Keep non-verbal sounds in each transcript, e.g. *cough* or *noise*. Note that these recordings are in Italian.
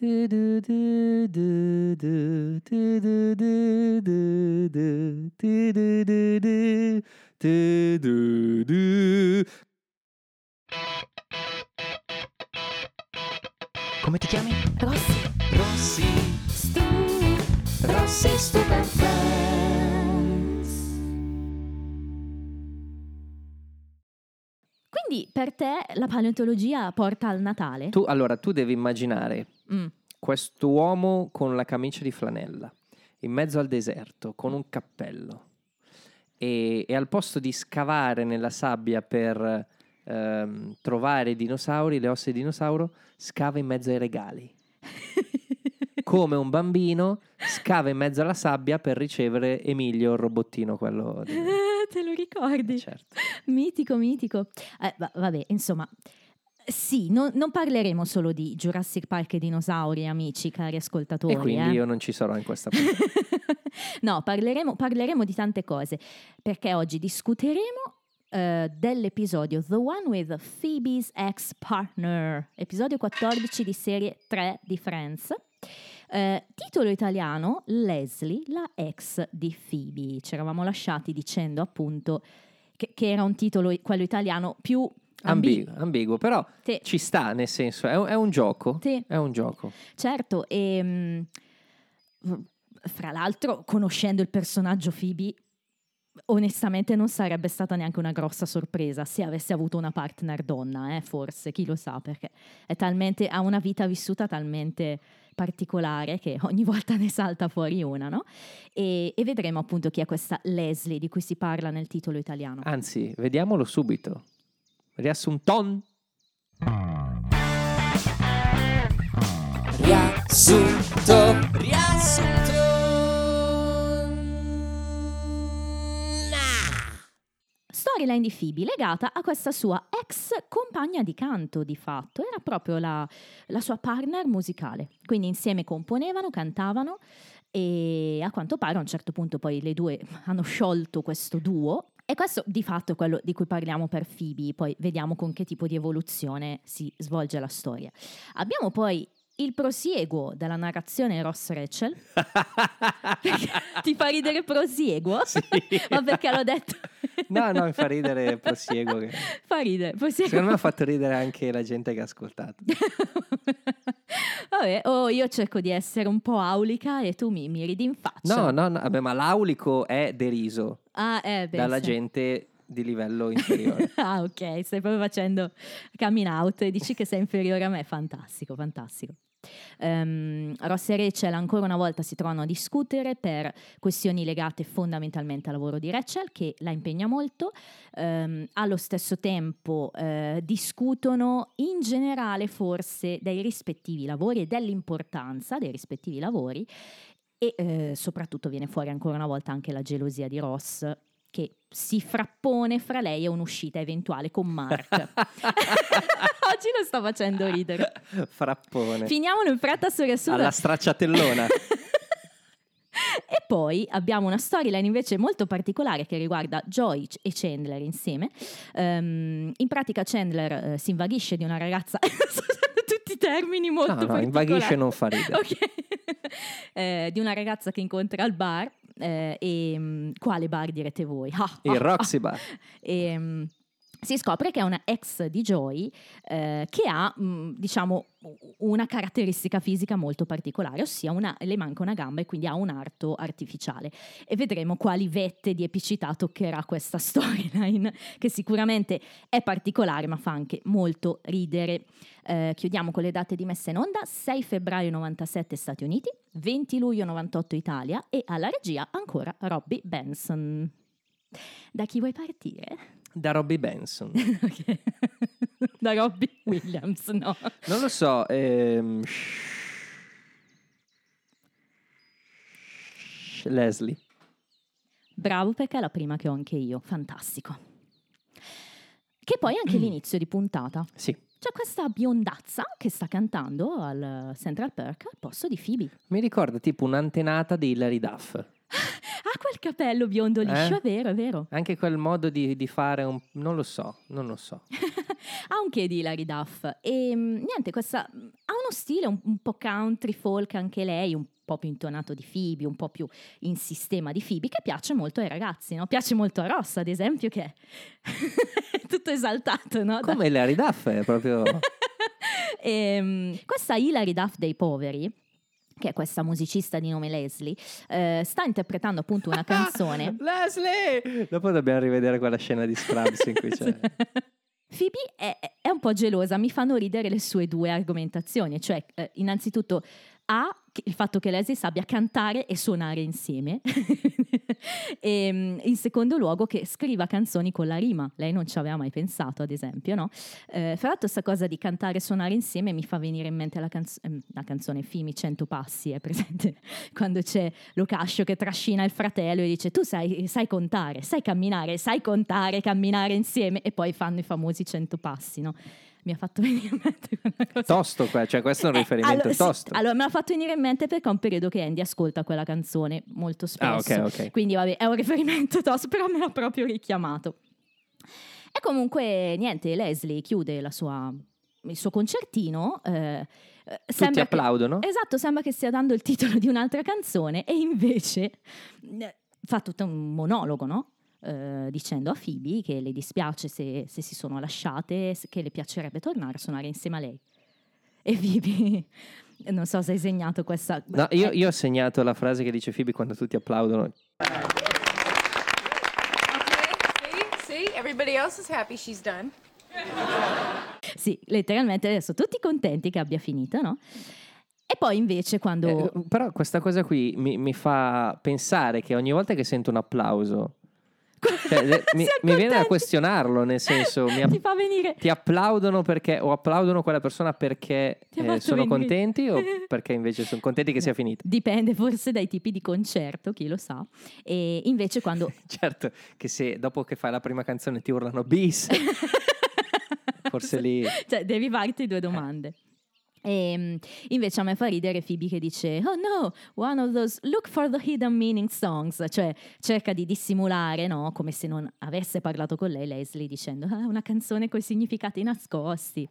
Do, do, do, do, do, do, do, do, do, do, do, do, do, do, do. Come ti chiami? Rossi. Rossi. Stu. Rossi Stu Caffè. Per te la paleontologia porta al Natale? Tu, allora, tu devi immaginare Mm. quest'uomo con la camicia di flanella, in mezzo al deserto, con un cappello. E, e al posto di scavare nella sabbia per ehm, trovare i dinosauri, le ossa di dinosauro, scava in mezzo ai regali. *laughs* Come un bambino scava in mezzo alla sabbia per ricevere Emilio, il robottino, quello... di- *laughs* Te lo ricordi? Certo. Mitico, mitico. Eh, va- vabbè, insomma, sì, non, non parleremo solo di Jurassic Park e dinosauri, amici, cari ascoltatori. E quindi eh. io non ci sarò in questa puntata. *laughs* no, parleremo, parleremo di tante cose, perché oggi discuteremo eh, dell'episodio The One with Phoebe's Ex-Partner, episodio 14 di serie 3 di Friends. Eh, titolo italiano Leslie, la ex di Phoebe. Ci eravamo lasciati dicendo appunto che, che era un titolo, quello italiano, più ambiguo. ambiguo, però Sì. ci sta, nel senso, è un, è un gioco. Sì. È un gioco. Certo, e mm, fra l'altro, conoscendo il personaggio Phoebe, onestamente non sarebbe stata neanche una grossa sorpresa se avesse avuto una partner donna, eh, forse, chi lo sa, perché è talmente, ha una vita vissuta talmente particolare che ogni volta ne salta fuori una, no? E, e vedremo appunto chi è questa Leslie di cui si parla nel titolo italiano. Anzi, vediamolo subito. Riassunton. Riassunto. Riassunto. Storyline di Phoebe legata a questa sua ex compagna di canto di fatto, era proprio la, la sua partner musicale, quindi insieme componevano, cantavano e a quanto pare a un certo punto poi le due hanno sciolto questo duo e questo di fatto è quello di cui parliamo per Phoebe, poi vediamo con che tipo di evoluzione si svolge la storia. Abbiamo poi il prosieguo della narrazione Ross Rachel. *laughs* Ti fa ridere prosieguo? Sì. *laughs* Ma perché l'ho detto? No, no, mi fa ridere, prosieguo. che- *laughs* Fa ridere, prosieguo. Secondo me ha fatto ridere anche la gente che ha ascoltato. *laughs* Vabbè, oh, io cerco di essere un po' aulica e tu mi, mi ridi in faccia. No, no, no, vabbè, ma l'aulico è deriso Ah, eh, beh, dalla sì. gente di livello inferiore. *laughs* ah, ok, stai proprio facendo coming out e dici che sei inferiore a me. Fantastico, fantastico. Um, Ross e Rachel ancora una volta si trovano a discutere per questioni legate fondamentalmente al lavoro di Rachel che la impegna molto. Ehm, allo stesso tempo eh, discutono in generale forse dei rispettivi lavori e dell'importanza dei rispettivi lavori e eh, soprattutto viene fuori ancora una volta anche la gelosia di Ross che si frappone fra lei e un'uscita eventuale con Mark. *laughs* Oggi lo sto facendo ridere. Frappone. Finiamolo in fretta su riassunto. Alla stracciatellona. *laughs* E poi abbiamo una storyline invece molto particolare che riguarda Joy e Chandler insieme. Ehm, in pratica Chandler eh, si invaghisce di una ragazza... *laughs* Tutti i termini molto No, no, particolari. invaghisce non fa ridere. Ok. Eh, di una ragazza che incontra al bar. Eh, e mm, quale bar direte voi? *laughs* Il Roxy Bar. e, mm, si scopre che è una ex di Joy eh, che ha, mm, diciamo, una caratteristica fisica molto particolare, ossia una- le manca una gamba e quindi ha un arto artificiale. E vedremo quali vette di epicità toccherà questa *laughs* storyline, che sicuramente è particolare, ma fa anche molto ridere. Eh, chiudiamo con le date di messa in onda: 6 febbraio 97 Stati Uniti, 20 luglio 98 Italia e alla regia ancora Robbie Benson. Da chi vuoi partire? Da Robbie Benson. *laughs* Ok. da Robbie Williams, no. Non lo so. ehm, Leslie. Bravo perché è la prima che ho anche io, fantastico. Che poi anche *clears throat* l'inizio di puntata. Sì. C'è questa biondazza che sta cantando al Central Perk al posto di Phoebe. Mi ricorda tipo un'antenata di Hilary Duff. *laughs* Ah quel capello biondo liscio, Eh? è vero, è vero. Anche quel modo di, di fare un... non lo so, non lo so. *laughs* ha un che di Hilary Duff. E mm, niente, questa ha uno stile un, un po' country folk anche lei, un po' più intonato di Phoebe, un po' più in sistema di Phoebe, che piace molto ai ragazzi, no? Piace molto a Ross, ad esempio, che è *laughs* tutto esaltato, no? Come Larry Duff è proprio... *laughs* Ehm, questa Hilary Duff dei poveri, che è questa musicista di nome Leslie, eh, sta interpretando appunto una *laughs* canzone. Leslie! Dopo dobbiamo rivedere quella scena di Scrubs in cui c'è... *laughs* Phoebe è, è un po' gelosa, mi fanno ridere le sue due argomentazioni, cioè eh, innanzitutto A, il fatto che Leslie sappia cantare e suonare insieme *laughs* e mm, in secondo luogo che scriva canzoni con la rima, lei non ci aveva mai pensato ad esempio, no? Eh, fra l'altro questa cosa di cantare e suonare insieme mi fa venire in mente la, canz- ehm, la canzone Fimi 100 passi, è presente? *laughs* Quando c'è Locascio che trascina il fratello e dice tu sai, sai contare, sai camminare, sai contare, camminare insieme e poi fanno i famosi 100 passi, no? Mi ha fatto *laughs* venire in mente quella cosa. Tosto, cioè questo è un Eh, riferimento allora, sì, tosto. allora, me l'ha fatto venire in mente perché è un periodo che Andy ascolta quella canzone molto Ah, spesso. ok, ok. Quindi vabbè, è un riferimento tosto, *laughs* però me l'ha proprio richiamato. E comunque, niente, Leslie chiude la sua- il suo concertino. eh, eh, Tutti sembra che- applaudono? Esatto, sembra che stia dando il titolo di un'altra canzone e invece eh, fa tutto un monologo, no? Eh, dicendo a Phoebe che le dispiace se, se si sono lasciate, che le piacerebbe tornare a suonare insieme a lei. E Phoebe, *laughs* non so se hai segnato questa... No, io, eh, io ho segnato la frase che dice Phoebe quando tutti applaudono. See? Everybody else is happy she's done. Sì, letteralmente adesso tutti contenti che abbia finito, no? E poi invece quando... Eh, però questa cosa qui mi, mi fa pensare che ogni volta che sento un applauso, cioè, *laughs* mi, mi viene da contenti. questionarlo, nel senso, mi *laughs* app- Ti fa venire... ti applaudono perché o applaudono quella persona perché eh, sono contenti o *laughs* perché invece sono contenti che sia finita? Dipende forse dai tipi di concerto, chi lo sa. E invece quando... Certo, che se dopo che fai la prima canzone ti urlano bis, forse lì... cioè, devi farti due domande. E, invece a me fa ridere Phoebe che dice Oh no, one of those look for the hidden meaning songs Cioè cerca di dissimulare, no? Come se non avesse parlato con lei Leslie dicendo ah, una canzone con i significati nascosti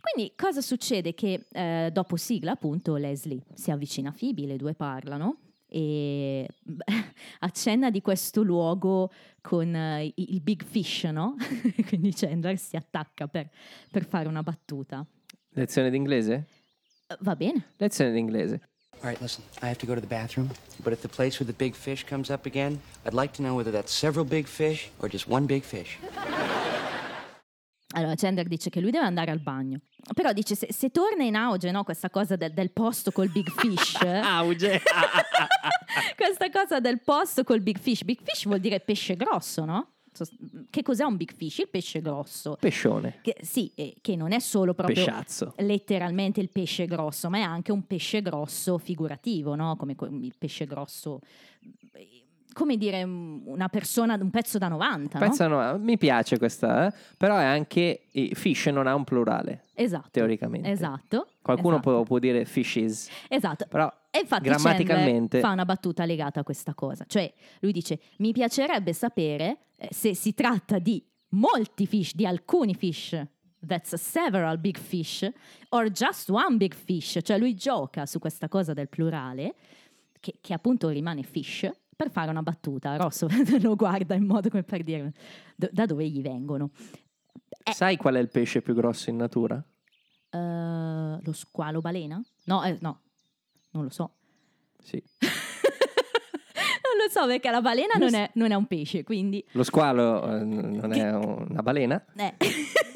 Quindi cosa succede? Che eh, dopo sigla appunto Leslie si avvicina a Phoebe, le due parlano e *laughs* accenna di questo luogo con eh, il big fish, no? *laughs* Quindi Chandler si attacca per, per fare una battuta. Lezione d'inglese? Eh, Va bene. Lezione d'inglese. All right, listen, I have to go to the bathroom, but if the place with the big fish comes up again, I'd like to know whether that's several big fish or just one big fish. Allora Chandler dice che lui deve andare al bagno. Però dice se, se torna in auge no, questa cosa del, del posto col big fish, *laughs* Auge! *laughs* questa cosa del posto col big fish, big fish vuol dire pesce grosso, no? Che cos'è un big fish? Il pesce grosso. Pescione. Che, sì, eh, che non è solo proprio Pesciazzo. letteralmente il pesce grosso, ma è anche un pesce grosso figurativo, no? Come il pesce grosso, come dire, mm, una persona, un pezzo da 90, no? Pensano, mi piace questa, eh? però è anche fish non ha un plurale, Esatto. teoricamente. Esatto. Qualcuno esatto. può, può dire fishes, Esatto. però E infatti grammaticamente Chandler fa una battuta legata a questa cosa. Cioè, lui dice, mi piacerebbe sapere eh, se si tratta di molti fish, di alcuni fish, that's several big fish, or just one big fish. Cioè, lui gioca su questa cosa del plurale, che, che appunto rimane fish, per fare una battuta. Rosso *laughs* lo guarda in modo come per dire "Do- da dove gli vengono. Eh. sai qual è il pesce più grosso in natura? Eh, lo squalo balena? No, eh, no, non lo so. Sì. *laughs* non lo so perché la balena non è, non è un pesce, quindi Lo squalo eh, non è una balena. eh. *laughs*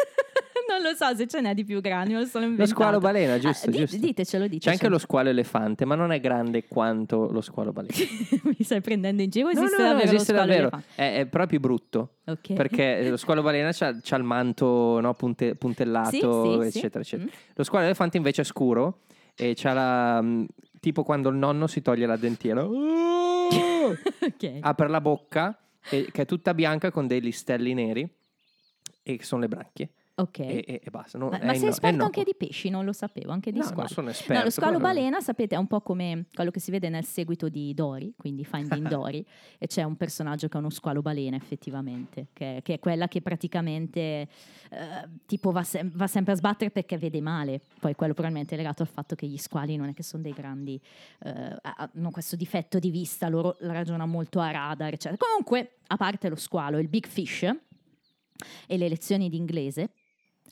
*laughs* non lo so se ce n'è di più grandi, lo sono Lo squalo balena, giusto, Ah, di- giusto. Ditecelo, C'è ditecelo. anche lo squalo elefante, ma non è grande quanto lo squalo balena. *laughs* Mi stai prendendo in giro? No, Esiste no, no, davvero esiste lo squalo davvero. È, è proprio brutto. Ok. Perché *laughs* lo squalo balena c'ha, c'ha il manto no, punte- puntellato, Sì, sì, sì. eccetera, eccetera. Mm. Lo squalo elefante invece è scuro e c'ha la. mh, tipo quando il nonno si toglie la dentiera. Oh! ok. Apre la bocca, e- che è tutta bianca con dei listelli neri, e sono le branchie. Ok. e, e- e basta. Non- ma ma sei è esperto anche di pesci, non lo sapevo, anche di No, squalo. non sono No, esperto. lo squalo balena, sapete, è un po' come quello che si vede nel seguito di Dory, quindi Finding *laughs* Dory, e c'è un personaggio che è uno squalo balena effettivamente, che, che è quella che praticamente eh, tipo va, sem- va sempre a sbattere perché vede male. Poi quello probabilmente è legato al fatto che gli squali non è che sono dei grandi, eh, hanno questo difetto di vista, loro ragionano molto a radar, eccetera. Comunque, a parte lo squalo, il big fish e le lezioni di inglese,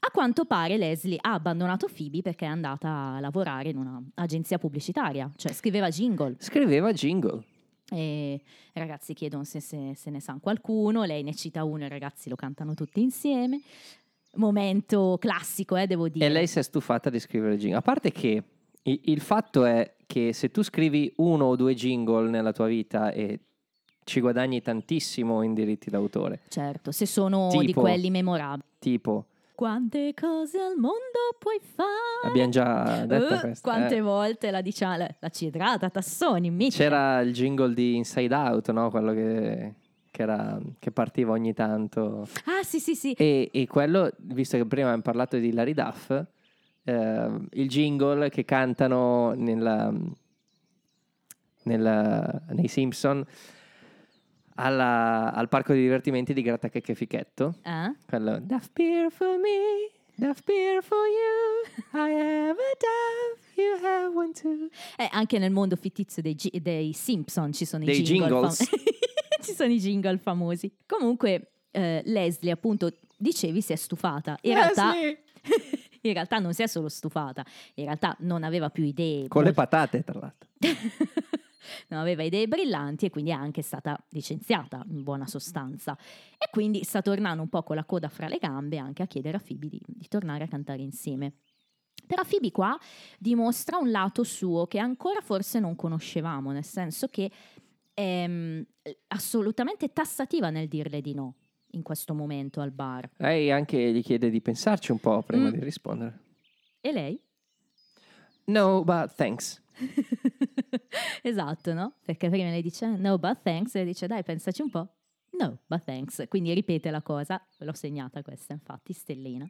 a quanto pare Leslie ha abbandonato Phoebe perché è andata a lavorare in un'agenzia pubblicitaria, cioè scriveva jingle. Scriveva jingle. E i ragazzi chiedono se, se- se ne sa qualcuno, lei ne cita uno e i ragazzi lo cantano tutti insieme. Momento classico, eh, devo dire. E lei si è stufata di scrivere jingle. A parte che il fatto è che se tu scrivi uno o due jingle nella tua vita e ci guadagni tantissimo in diritti d'autore, Certo, se sono di Tipo- quelli memorabili. tipo, Quante cose al mondo puoi fare? abbiamo già detto Eh, questo. Quante eh. volte la diciamo, la, la cidrata, Tassoni, mitica. C'era il jingle di Inside Out, no? Quello che, che era- che partiva ogni tanto. Ah, sì, sì, sì. E, e quello, visto che prima abbiamo parlato di Larry Duff, eh, il jingle che cantano nella- nella- nei Simpson alla- al parco di divertimenti di Grattachecche e Fichetto. Eh? Quello Duff beer for me, Duff beer for you, I have a Duff, you have one too. Eh, anche nel mondo fittizio dei, gi- dei Simpson ci sono Dei i jingle jingles. fam- *laughs* ci sono i jingle famosi. Comunque eh, Leslie, appunto, dicevi si è stufata. In realtà Leslie! *laughs* in realtà non si è solo stufata, in realtà non aveva più idee Con le molto- patate, tra l'altro. *laughs* non aveva idee brillanti e quindi è anche stata licenziata in buona sostanza. E quindi sta tornando un po' con la coda fra le gambe anche a chiedere a Phoebe di, di tornare a cantare insieme. Però Phoebe qua dimostra un lato suo che ancora forse non conoscevamo, nel senso che è mm, assolutamente tassativa nel dirle di no in questo momento al bar. Lei anche gli chiede di pensarci un po' prima Mm. di rispondere. E lei? No, but thanks. *laughs* esatto, no? Perché prima lei dice no, but thanks, e lei dice dai, pensaci un po'. No, but thanks. Quindi ripete la cosa, l'ho segnata questa, infatti, stellina.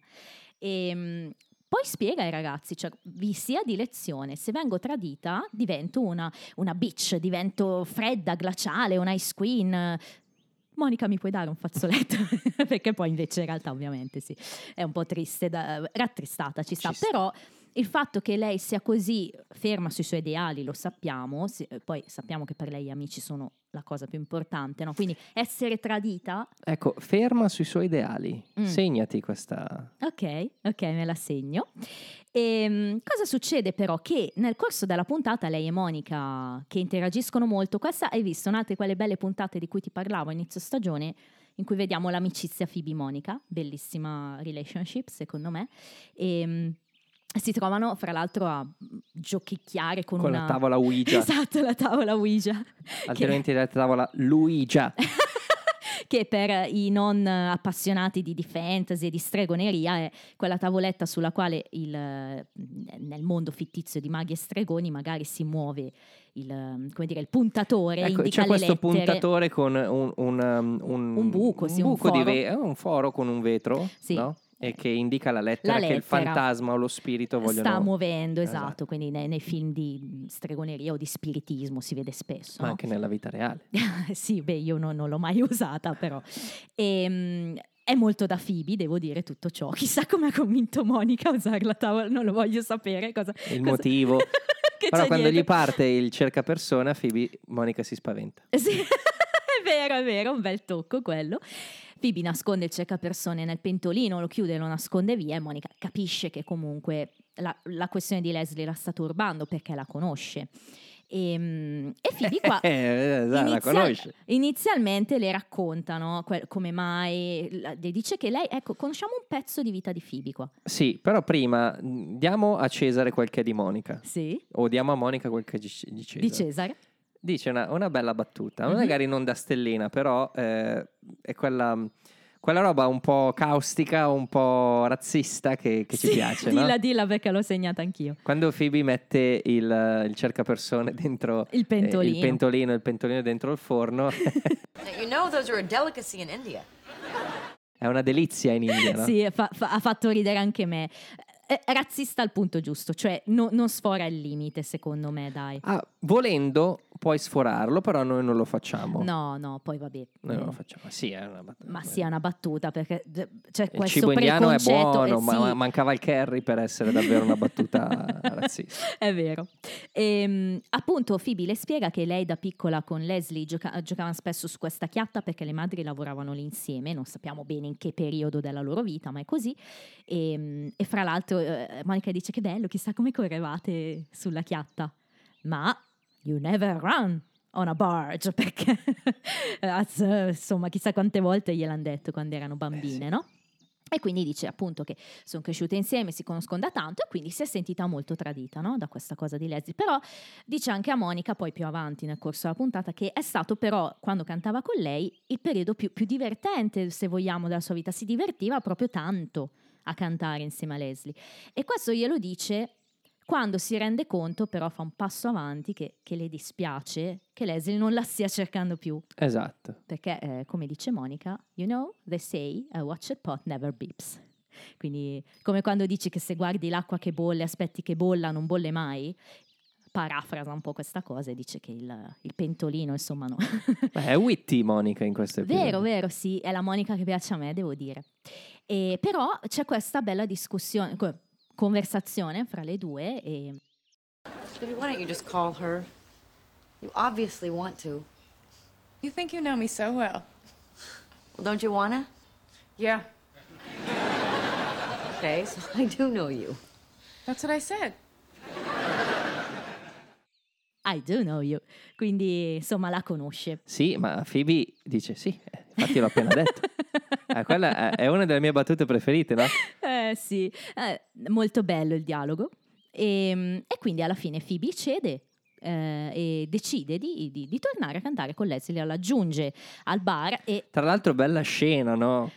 E poi spiega ai ragazzi, cioè vi sia di lezione, se vengo tradita divento una, una bitch, divento fredda, glaciale, un ice queen. Monica, mi puoi dare un fazzoletto? *laughs* Perché poi invece in realtà ovviamente sì, è un po' triste, da, rattristata ci sta, Ci sta. Il fatto che lei sia così ferma sui suoi ideali, lo sappiamo, sì, eh, poi sappiamo che per lei gli amici sono la cosa più importante, no? quindi essere tradita, Ecco, ferma sui suoi ideali. Mm. Segnati questa. ok, ok, me la segno. Ehm, cosa succede però? Che nel corso della puntata lei e Monica, che interagiscono molto, questa hai visto, una di quelle belle puntate di cui ti parlavo a inizio stagione, in cui vediamo l'amicizia Phoebe-Monica, bellissima relationship secondo me, e si trovano fra l'altro a giochicchiare con, Con una... la tavola Ouija. *laughs* Esatto, la tavola Ouija. *laughs* Altrimenti la tavola Luigia. *laughs* che per i non appassionati di, di fantasy e di stregoneria è quella tavoletta sulla quale il, nel mondo fittizio di maghi e stregoni magari si muove il, come dire, il puntatore, Ecco, c'è questo lettere. puntatore con un, un, um, un- Un buco, sì, un buco di foro. ve- eh, un foro con un vetro, Sì. no? E che indica la lettera, La che il lettera. fantasma o lo spirito vogliono... Sta muovendo, esatto, Esatto. quindi nei, nei film di stregoneria o di spiritismo si vede spesso. Ma no? anche nella vita reale. *laughs* sì, beh, io non, non l'ho mai usata, però. Ehm, è molto da Phoebe, devo dire tutto ciò. Chissà come ha convinto Monica a usare la tavola, non lo voglio sapere. Cosa, Il cosa- motivo. *laughs* che Però quando gli dietro. parte il cercapersona, Phoebe, Monica si spaventa. Sì, *laughs* è vero, è vero, un bel tocco quello. Phoebe nasconde il cercapersone nel pentolino, lo chiude e lo nasconde via e Monica capisce che comunque la, la questione di Leslie la sta turbando perché la conosce. E, e Phoebe qua... *laughs* Eh, la Inizial- conosce. Inizialmente le raccontano que- come mai, la- le dice che lei, ecco, conosciamo un pezzo di vita di Phoebe qua. Sì, però prima mh, diamo a Cesare quel che è di Monica. Sì, O diamo a Monica quel che è di Cesare. di Cesare. Dice una, una bella battuta, Mhm. magari non da stellina, però eh, è quella, quella roba un po' caustica, un po' razzista che, che ci Sì, piace, no? Dilla, dilla perché l'ho segnata anch'io. Quando Phoebe mette il, il cercapersone dentro Il eh, pentolino. il pentolino, il pentolino dentro il forno, *laughs* you know those are a delicacy in India. È una delizia in India, no? Sì, fa- fa- ha fatto ridere anche me. È razzista al punto giusto, cioè no- non sfora il limite, secondo me, dai. Ah, volendo puoi sforarlo, però noi non lo facciamo. No, no, poi vabbè. Noi non Eh, lo facciamo. Sì, è una battuta. Ma sia una battuta perché c'è Il questo cibo indiano è preconcetto. buono, eh, ma sì, ma mancava il curry per essere davvero una battuta *laughs* razzista. È vero. Ehm, appunto, Phoebe le spiega che lei da piccola con Leslie gioca- giocavano spesso su questa chiatta perché le madri lavoravano lì insieme, non sappiamo bene in che periodo della loro vita, ma è così. E, e fra l'altro, eh, Monica dice che bello, chissà come correvate sulla chiatta. Ma you never run on a barge *laughs* perché as- insomma chissà quante volte gliel'hanno detto quando erano bambine, no? E quindi dice appunto che sono cresciute insieme, si conoscono da tanto e quindi si è sentita molto tradita no? da questa cosa di Leslie. Però dice anche a Monica, poi più avanti nel corso della puntata, che è stato però, quando cantava con lei, il periodo più, più divertente, se vogliamo, della sua vita. Si divertiva proprio tanto a cantare insieme a Leslie. E questo glielo dice quando si rende conto, però fa un passo avanti, che, che le dispiace che Leslie non la stia cercando più. Esatto. Perché, eh, come dice Monica, you know, they say a watched pot never beeps. Quindi, come quando dici che se guardi l'acqua che bolle, aspetti che bolla, non bolle mai, parafrasa un po' questa cosa e dice che il, il pentolino, insomma, no. Beh, è witty Monica in questo episodio. vero, vero, sì, è la Monica che piace a me, devo dire. E, però c'è questa bella discussione, conversazione fra le due e Baby, why don't you just call her? You obviously want to. You think you know me so well. Well, don't you wanna? Yeah, Okay, so *laughs* I do know you. that's what I said. I do know you, quindi insomma la conosce. Sì, ma Phoebe dice sì, eh, infatti l'ho appena detto. *laughs* Eh, quella è- è una delle mie battute preferite, no? *laughs* Eh sì, Eh, molto bello il dialogo. E, e quindi alla fine Phoebe cede eh, e decide di, di- di tornare a cantare con Leslie, la aggiunge al bar e... Tra l'altro bella scena, no?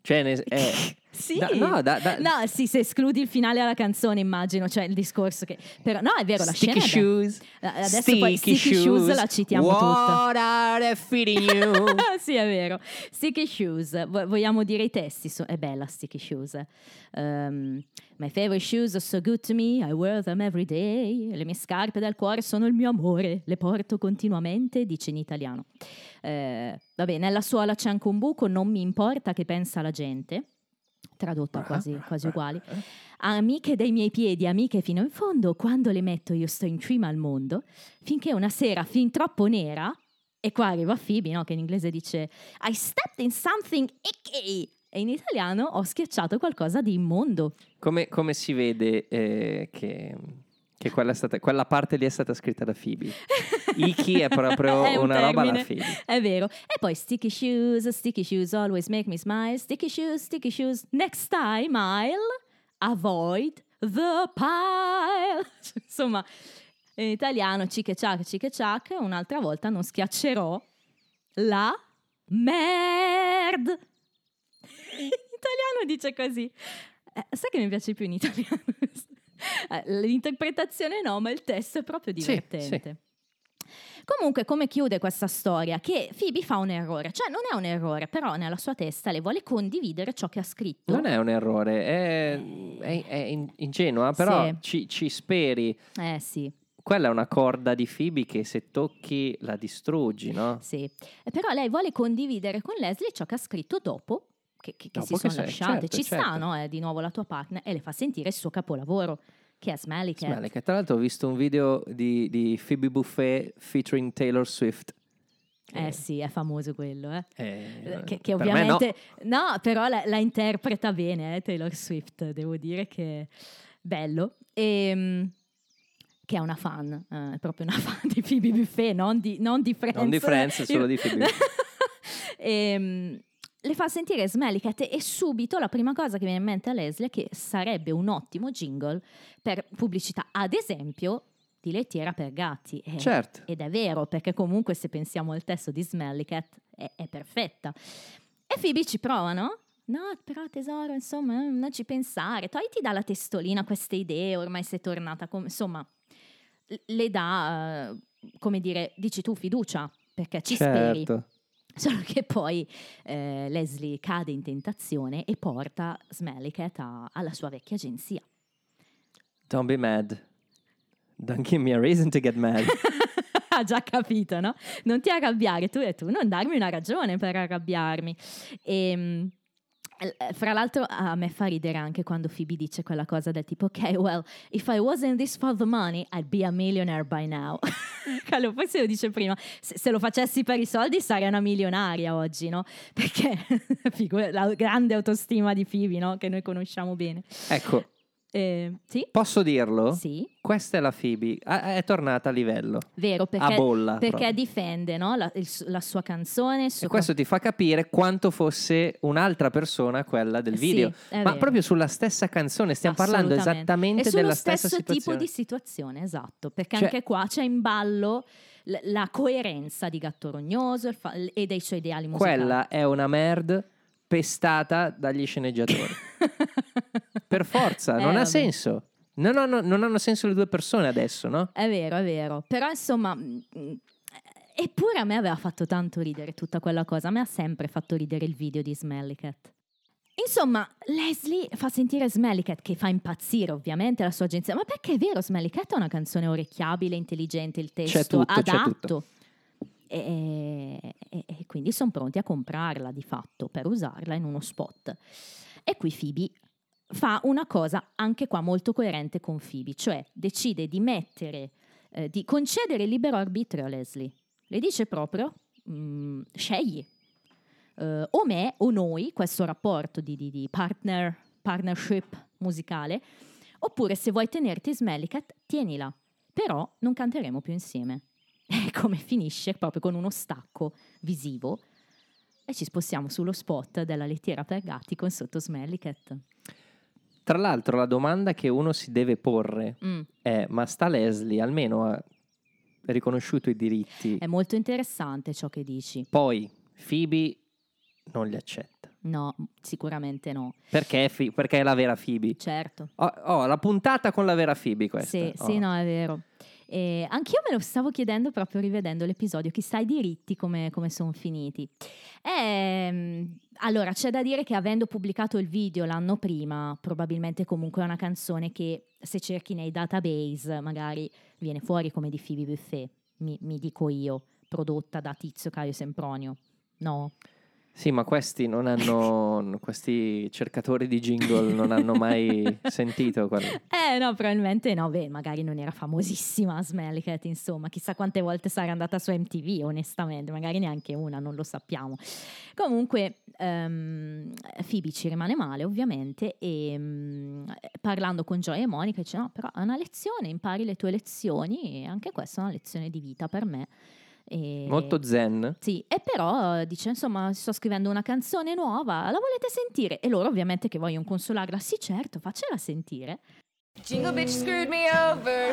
Cioè, eh, *laughs* Sì, da- no, da- da- No, sì, se escludi il finale alla canzone immagino, cioè il discorso che... Però no, è vero, la sticky scena... è bella. shoes. Adesso poi Sticky Shoes la citiamo tutta. What are they feeding you? *laughs* Sì, è vero. Sticky Shoes, Vo- vogliamo dire i testi? So- è bella Sticky Shoes. Um, my favorite shoes are so good to me, I wear them every day. Le mie scarpe del cuore sono il mio amore, le porto continuamente, dice in italiano. Eh, vabbè, nella suola c'è anche un buco, non mi importa che pensa la gente. Tradotta quasi, quasi uguali. Amiche dei miei piedi, amiche fino in fondo, quando le metto io sto in cima al mondo, finché una sera fin troppo nera, e qua arriva Phoebe, no, che in inglese dice I stepped in something icky, e in italiano ho schiacciato qualcosa di immondo. Come, come si vede eh, che, che quella, è stata- quella parte lì è stata scritta da Phoebe? Iki è proprio *laughs* È un una roba alla termine. Phoebe. È vero. E poi sticky shoes, sticky shoes always make me smile, sticky shoes, sticky shoes, next time I'll avoid the pile. *laughs* Insomma, in italiano ciche ciac, ciche ciac, un'altra volta non schiaccerò la merd. *laughs* In italiano dice così. Eh, sai che mi piace più in italiano? Eh, L'interpretazione no, ma il testo è proprio Sì, divertente. Comunque, come chiude questa storia? Che Phoebe fa un errore, cioè non è un errore, però nella sua testa le vuole condividere ciò che ha scritto. Non è un errore, è, è- è in- ingenua, però Sì. ci, ci speri. Eh sì, Quella è una corda di Phoebe che se tocchi la distruggi, no? sì. Eh, Però lei vuole condividere con Leslie ciò che ha scritto dopo, che, che- che si che sono lasciate. certo, Ci certo. sta, no? È di nuovo la tua partner e le fa sentire il suo capolavoro, che è Smelly Cat. Smelly Cat. Tra l'altro ho visto un video di, di Phoebe Buffet featuring Taylor Swift. Eh sì, è famoso quello, eh. Eh, Che, che per me no. ovviamente no. però la, la interpreta bene eh, Taylor Swift, devo dire che è bello. E, che è una fan, eh, è proprio una *laughs* fan di Phoebe Buffet, non di, non di Friends. Non di Friends, solo di Phoebe. *laughs* Ehm, le fa sentire Smelly Cat e subito la prima cosa che viene in mente a Leslie è che sarebbe un ottimo jingle per pubblicità, ad esempio di lettiera per gatti. E- Certo. Ed è vero, perché comunque se pensiamo al testo di Smelly Cat è, è perfetta. E Phoebe ci prova, no? No, però tesoro, insomma, eh, non ci pensare. Togliti dalla testolina queste idee, ormai sei tornata come... Insomma, le dà, eh, come dire, dici tu, fiducia, perché ci speri. *laughs* Solo che poi eh, Leslie cade in tentazione e porta Smelly Cat a- alla sua vecchia agenzia. Don't be mad. Don't give me a reason to get mad. *laughs* ha già capito, no? Non ti arrabbiare, tu e tu, non darmi una ragione per arrabbiarmi. E, fra l'altro a me fa ridere anche quando Phoebe dice quella cosa del tipo ok, well, if I wasn't this for the money, I'd be a millionaire by now. *laughs* Quello poi se lo dice prima, se, se, lo facessi per i soldi sarei una milionaria oggi, no? *laughs* Perché *laughs* la grande autostima di Phoebe, no? Che noi conosciamo bene. Ecco, eh, sì? Posso dirlo? Sì. Questa è la Phoebe, ah, è tornata a livello. Vero, perché, a bolla, perché difende no? la, il, la, sua canzone. Suo e questo ti fa capire quanto fosse un'altra persona quella del video. Sì, Ma vero. proprio sulla stessa canzone, stiamo parlando esattamente della stessa stesso situazione. tipo di situazione, esatto. Perché Cioè- anche qua c'è in ballo l- la coerenza di Gatto Rognoso fa- e dei suoi ideali musicali. Quella è una merd pestata dagli sceneggiatori. *laughs* per forza, Eh, non ha vabbè. senso. Non hanno, non hanno senso le due persone adesso, no? È vero, è vero. Però insomma, mm, mm, eppure a me aveva fatto tanto ridere tutta quella cosa. A me ha sempre fatto ridere il video di Smelly Cat. Insomma, Leslie fa sentire Smelly Cat, che fa impazzire ovviamente la sua agenzia. Ma perché è vero, Smelly Cat è una canzone orecchiabile, intelligente, il testo tutto, c'è adatto. tutto. E, e- e quindi sono pronti a comprarla di fatto per usarla in uno spot. E qui Phoebe fa una cosa anche qua molto coerente con Phoebe, cioè decide di mettere, eh, di concedere libero arbitrio a Leslie. Le dice proprio, mm, scegli, eh, o me o noi, questo rapporto di, di- di partner, partnership musicale, oppure se vuoi tenerti Smelly Cat, tienila, però non canteremo più insieme. *laughs* E come finisce proprio con uno stacco visivo e ci spostiamo sullo spot della lettiera per gatti con sotto Smelly Cat. Tra l'altro, la domanda che uno si deve porre Mm. è: ma sta Leslie almeno ha riconosciuto i diritti? È molto interessante ciò che dici. Poi Phoebe non li accetta. No, sicuramente no. Perché, è Phi- perché è la vera Phoebe. Certo. Oh, oh, la puntata con la vera Phoebe questa. Sì, Oh. sì, no, è vero. E anch'io me lo stavo chiedendo proprio rivedendo l'episodio, chissà i diritti come, sono finiti. Ehm, allora, c'è da dire che avendo pubblicato il video l'anno prima, probabilmente comunque è una canzone che se cerchi nei database magari viene fuori come di Phoebe Buffet, mi, mi dico io, prodotta da Tizio Caio Sempronio. No? Sì, ma questi non hanno. questi cercatori di jingle non hanno mai *laughs* sentito quello. Eh no, probabilmente no, beh, magari non era famosissima Smelly Cat, insomma, chissà quante volte sarà andata su MTV, onestamente, magari neanche una, non lo sappiamo. Comunque, ehm, Phoebe ci rimane male, ovviamente, e mm, parlando con Joy e Monica dice, no, però è una lezione, impari le tue lezioni, e anche questa è una lezione di vita per me. E- Molto zen. sì, e però eh, dice, insomma, sto scrivendo una canzone nuova, la volete sentire? E loro ovviamente che vogliono consolarla, sì certo, faccela sentire. Jingle bitch screwed me over.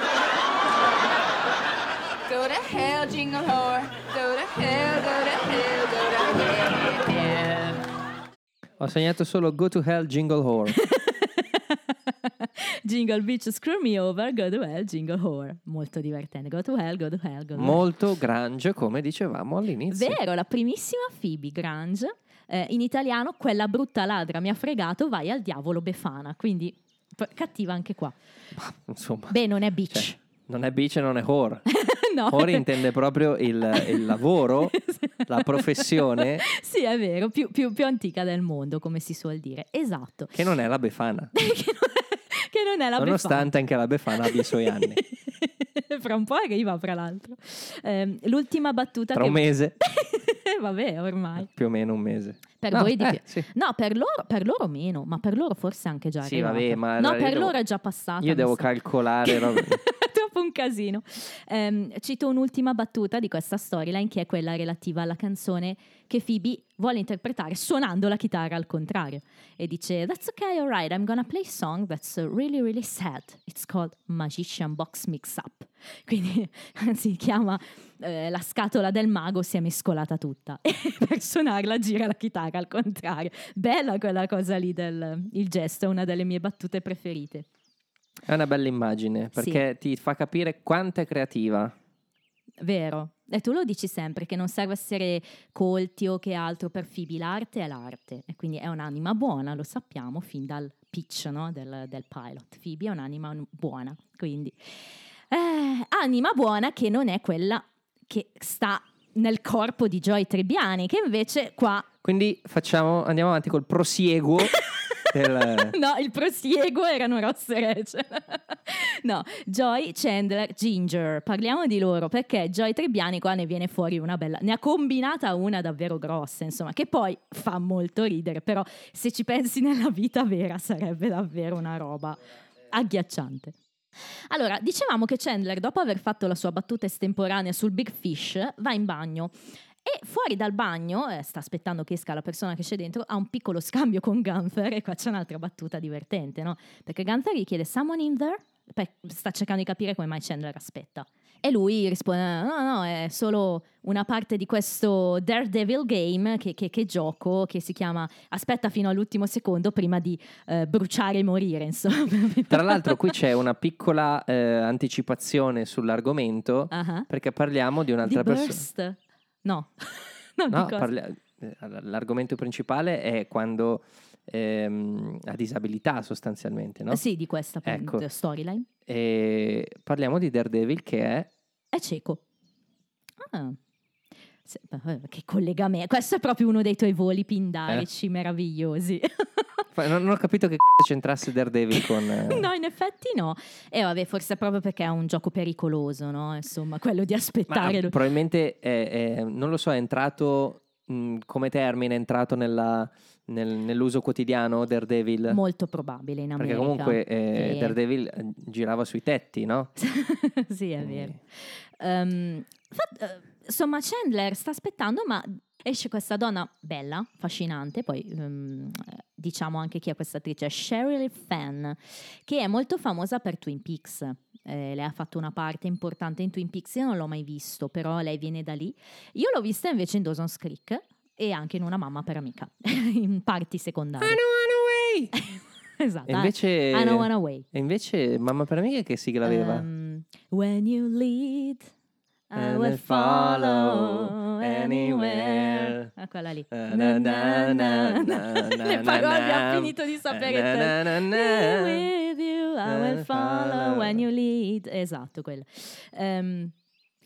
Go to hell, jingle whore. Go to hell, go to hell, go to hell. Ho segnato solo Go to Hell Jingle Whore. *laughs* *laughs* jingle bitch, screw me over, go to hell, jingle whore. Molto divertente. Go to hell, go to hell, go to hell. Molto grunge, come dicevamo all'inizio. Vero, la primissima Phoebe Grange. eh, in italiano, quella brutta ladra mi ha fregato, vai al diavolo Befana. Quindi cattiva anche qua. Insomma, Beh, non è bitch. cioè, non è bitch e non è whore. *laughs* *laughs* no. Whore intende proprio il, il lavoro, *laughs* la professione, Sì, è vero, più, più- più antica del mondo, come si suol dire. Esatto. che non è la Befana. *laughs* che, non è, che non è la Nonostante anche la Befana abbia i suoi anni. Befana. Fra un po' arriva, fra l'altro. Ehm, l'ultima battuta Tra che... un mese, Vabbè, ormai. più o meno un mese. Per No, voi di eh, più. sì. No, per loro, per loro meno, ma per loro forse anche già Sì, arrivata. vabbè, ma No, per devo- loro è già passata. Io devo sa. calcolare. Troppo un casino. Ehm, cito un'ultima battuta di questa storyline che è quella relativa alla canzone che Phoebe vuole interpretare suonando la chitarra al contrario e dice That's okay, alright, I'm gonna play a song that's really really sad. It's called Magician Box Mix Up. *laughs* Quindi si chiama eh, La scatola del mago si è mescolata tutta e *laughs* per suonarla gira la chitarra al contrario. Bella quella cosa lì del il gesto, è una delle mie battute preferite. È una bella immagine perché ti fa capire quanto è creativa. Vero. E tu lo dici sempre che non serve essere colti o che altro per Phoebe, l'arte è l'arte. E quindi è un'anima buona, lo sappiamo fin dal pitch no, del, del pilot. Phoebe è un'anima buona, quindi eh, anima buona che non è quella che sta nel corpo di Joy Trebbiani, che invece qua Quindi facciamo, andiamo avanti col prosieguo *laughs* del... *laughs* no, il prosieguo erano Ross e Rachel. *laughs* no, Joy, Chandler, Ginger. Parliamo di loro perché Joy Trebbiani qua ne viene fuori una bella. Ne ha combinata una davvero grossa, insomma, che poi fa molto ridere. Però se ci pensi nella vita vera sarebbe davvero una roba agghiacciante. Allora, dicevamo che Chandler, dopo aver fatto la sua battuta estemporanea sul Big Fish, va in bagno. E fuori dal bagno, eh, sta aspettando che esca la persona che c'è dentro, ha un piccolo scambio con Gunther *laughs* e qua c'è un'altra battuta divertente, no? Perché Gunther gli chiede «Someone in there?» Beh, sta cercando di capire come mai Chandler aspetta. E lui risponde «No, no, è solo una parte di questo Daredevil game che, che- che gioco, che si chiama Aspetta fino all'ultimo secondo prima di eh, bruciare e morire», insomma. *laughs* Tra l'altro qui c'è una piccola eh, anticipazione sull'argomento Ah, perché parliamo di un'altra persona. No. *laughs* no, parlia- eh, l'argomento principale è quando ehm, ha disabilità sostanzialmente, no? Sì, di questa Ecco. storyline. E parliamo di Daredevil che è È cieco. Ah. Che collegamento. Questo è proprio uno dei tuoi voli pindarici meravigliosi. Fa- Non, ho capito che *laughs* c***o c'entrasse Daredevil con... eh, no, in effetti no. E vabbè, forse proprio perché è un gioco pericoloso, no? Insomma, quello di Ma aspettare. ah, probabilmente, è- è- non lo so, è entrato mh, come termine, è entrato nella- nel- nell'uso quotidiano Daredevil. Molto probabile in perché America. comunque eh, Sì. Daredevil eh, girava sui tetti, no? *laughs* sì, è vero. Ehm, fa- eh, insomma, Chandler sta aspettando, ma esce questa donna bella, affascinante. Poi eh, diciamo anche chi è questa attrice: Sheryl Fenn, che è molto famosa per Twin Peaks. Eh, lei ha fatto una parte importante in Twin Peaks, io non l'ho mai visto, però lei viene da lì. Io l'ho vista invece in Dawson's Creek e anche in Una mamma per amica, *laughs* in parti secondarie. *laughs* esatto. E invece, I don't wanna wait. e invece Mamma per amica che sigla aveva? Um, when you lead, I will follow anywhere. Ah, quella lì. Na, na, na, na, na, *laughs* Le parole abbiamo finito di sapere Na, na, na, with you, I will follow when you lead. Esatto, quella. Ehm,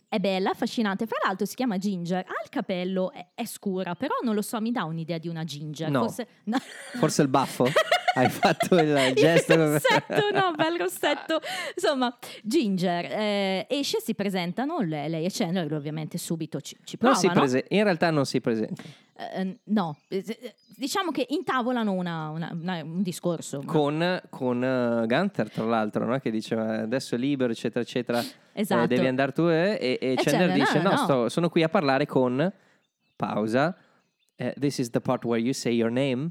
è bella, affascinante. Fra l'altro si chiama Ginger. Ha il capello, è, è scura, però non lo so, mi dà un'idea di una Ginger. No. Forse, no. *laughs* Forse il baffo? *laughs* Hai fatto il *laughs* gesto? Il rossetto, no, *laughs* bel rossetto. Insomma, Ginger eh, esce, si presentano, lei, lei e Chandler ovviamente subito ci, ci Non provano. si prese- in realtà non si presenta. Eh, no, Eh, eh, diciamo che intavolano una- una- una- un discorso. Con, con eh, Gunther, tra l'altro, no? che diceva adesso è libero, eccetera, eccetera. Esatto. Eh, devi andare tu. eh, E, e Chandler Chandler, no, dice: no, No, no." sto- sono qui a parlare con. Pausa. eh, this is the part where you say your name.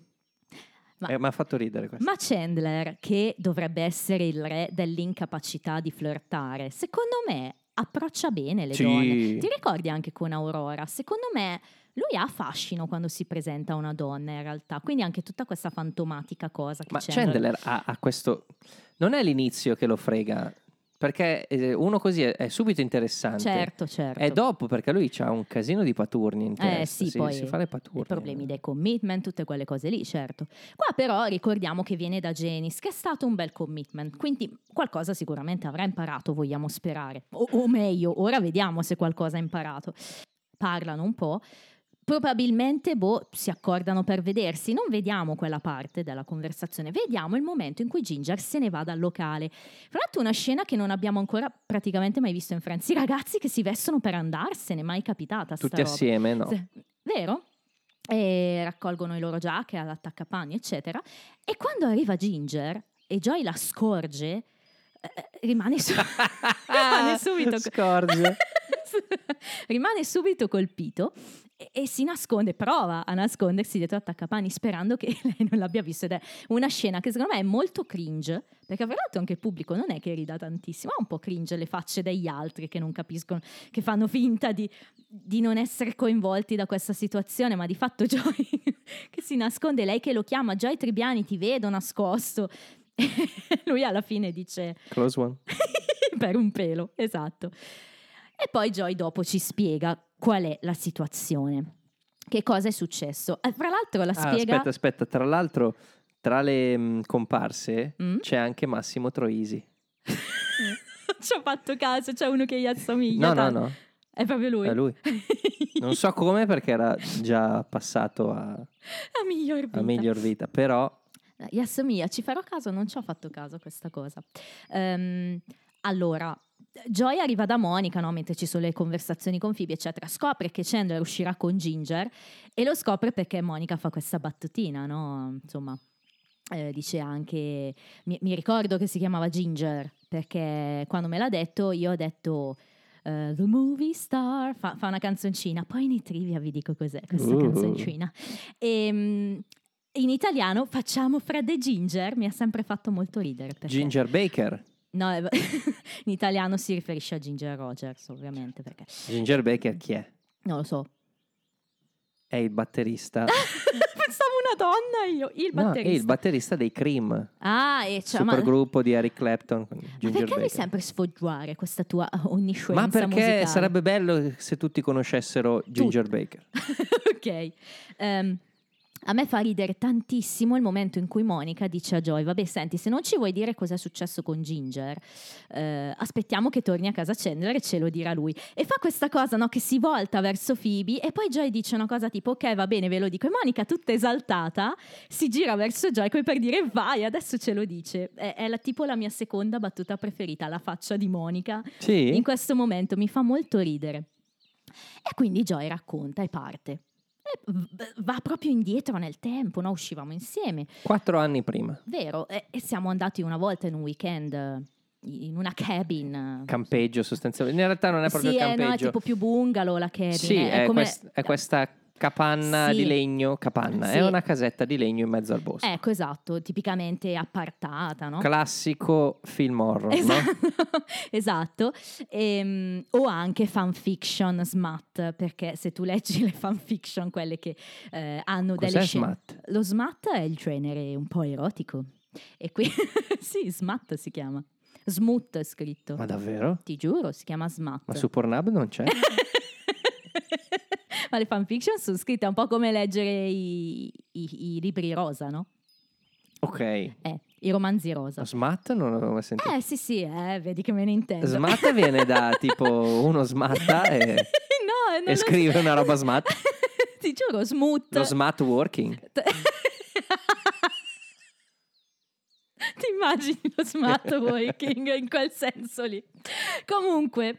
Ma- Eh, Mi ha fatto ridere questo. Ma Chandler, che dovrebbe essere il re dell'incapacità di flirtare, secondo me approccia bene le Sì. donne. Ti ricordi anche con Aurora? Secondo me lui ha fascino quando si presenta una donna in realtà, quindi anche tutta questa fantomatica cosa che Ma Chandler... Chandler ha, ha questo. Non è l'inizio che lo frega, perché eh, uno così è, è subito interessante. Certo, certo. È dopo perché lui ha un casino di paturni in Eh testa. sì, si, poi si fa le paturni. i problemi dei commitment, tutte quelle cose lì, certo. Qua però ricordiamo che viene da Janice, che è stato un bel commitment, quindi qualcosa sicuramente avrà imparato, vogliamo sperare. O, o meglio, ora vediamo se qualcosa ha imparato. Parlano un po'. Probabilmente boh, si accordano per vedersi, non vediamo quella parte della conversazione, vediamo il momento in cui Ginger se ne va dal locale. Fra l'altro una scena che non abbiamo ancora praticamente mai visto in Friends, i ragazzi che si vestono per andarsene, mai capitata Tutti roba. assieme, no? Sì, Vero? E raccolgono i loro giacche all'attaccapanni, eccetera. E quando arriva Ginger e Joy la scorge, eh, rimane, su- *laughs* *laughs* rimane subito. Scorge. *laughs* rimane subito colpito e, e si nasconde, prova a nascondersi dietro attaccapanni sperando che *laughs* lei non l'abbia visto. Ed è una scena che secondo me è molto cringe, perché fra l'altro anche il pubblico non è che rida tantissimo, ha un po' cringe le facce degli altri che non capiscono, che fanno finta di, di non essere coinvolti da questa situazione, ma di fatto *laughs* Joy che si nasconde, lei che lo chiama Joy Tribiani, ti vedo nascosto. *laughs* E lui alla fine dice Close one. per un pelo, esatto. E poi Joy dopo ci spiega qual è la situazione. Che cosa è successo? Eh, fra l'altro la Ah, spiega... aspetta, aspetta, tra l'altro, tra le mh, comparse Mm? c'è anche Massimo Troisi. *laughs* ci ho fatto caso, c'è uno che gli assomiglia. No, no, tanto. no, È proprio lui. è lui. *laughs* Non so come perché era già passato a, A miglior vita. a miglior vita, però assomiglia, ci farò caso, non ci ho fatto caso a questa cosa. Ehm, allora, Joy arriva da Monica, no, mentre ci sono le conversazioni con Phoebe, eccetera, scopre che Chandler uscirà con Ginger e lo scopre perché Monica fa questa battutina, no? Insomma, eh, dice anche, mi, mi ricordo che si chiamava Ginger, perché quando me l'ha detto io ho detto... eh, the movie star fa, fa una canzoncina, poi nei trivia vi dico cos'è questa Uh. canzoncina. E, mm, in italiano facciamo Fred e Ginger, mi ha sempre fatto molto ridere. perché- Ginger Baker. No, *laughs* in italiano si riferisce a Ginger Rogers, ovviamente, perché Ginger Baker chi è? non lo so. È il batterista. *laughs* Pensavo una donna io, il No, è batterista. il batterista dei Cream, ah, e cioè, ma, ma supergruppo di Eric Clapton. Ginger perché Baker. devi sempre sfoggiare questa tua onniscienza Ma perché musicale? sarebbe bello se tutti conoscessero Ginger Baker. *laughs* ok. Ehm, a me fa ridere tantissimo il momento in cui Monica dice a Joy: Vabbè, senti, se non ci vuoi dire cosa è successo con Ginger, eh, aspettiamo che torni a casa Chandler e ce lo dirà lui. E fa questa cosa no, che si volta verso Phoebe e poi Joy dice una cosa tipo: Ok, va bene, ve lo dico. E Monica, tutta esaltata, si gira verso Joy come per dire: Vai, adesso ce lo dice. È, è la, tipo la mia seconda battuta preferita, la faccia di Monica Sì? in questo momento mi fa molto ridere. E quindi Joy racconta e parte. Va proprio indietro nel tempo, no? uscivamo insieme, Quattro anni prima. vero? E, e siamo andati una volta in un weekend in una cabin. Campeggio sostanzialmente. In realtà non è proprio sì, eh, campeggio. no, è tipo più bungalow la cabin. Sì, eh, è, come- quest- è questa capanna Sì. di legno. Capanna, Sì. è una casetta di legno in mezzo al bosco. Ecco, esatto, tipicamente appartata, no? Classico film horror, no? Esatto, *laughs* esatto. Ehm, o anche fanfiction smut, perché se tu leggi le fanfiction, quelle che eh, hanno Cos'è delle scene... smut? Lo smut è il genere un po' erotico. E qui, *laughs* sì, smut si chiama. Smut è scritto. Ma davvero? Ti giuro, si chiama smut. Ma su Pornhub non c'è? *laughs* Ma le fanfiction sono scritte un po' come leggere i, i- i libri rosa, no? ok. Eh, i romanzi rosa. Smut non l'avevo mai sentito. Eh sì sì, eh, vedi che me ne intendo. Smatta viene da tipo uno smatta *laughs* e, no, e scrive so. una roba smart. *laughs* Ti giuro, smut. Lo smart working. *laughs* Ti immagini lo smart working in quel senso lì. Comunque,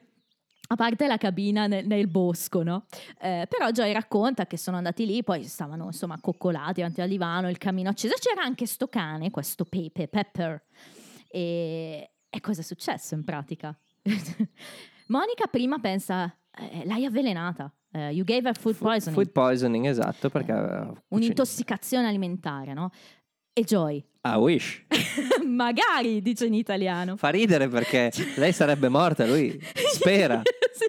a parte la cabina nel, nel bosco, no? Eh, però Joy racconta che sono andati lì, poi stavano insomma coccolati davanti al divano, il camino acceso. C'era anche sto cane, questo Pepe, Pepper. E, e cosa è successo in pratica? *laughs* Monica prima pensa, eh, l'hai avvelenata. Eh, you gave her food poisoning. Food poisoning, esatto, perché... cucinato. Un'intossicazione alimentare, no? E Joy, I wish. *laughs* magari, dice in italiano. Fa ridere perché lei sarebbe morta, lui spera. *laughs* Sì.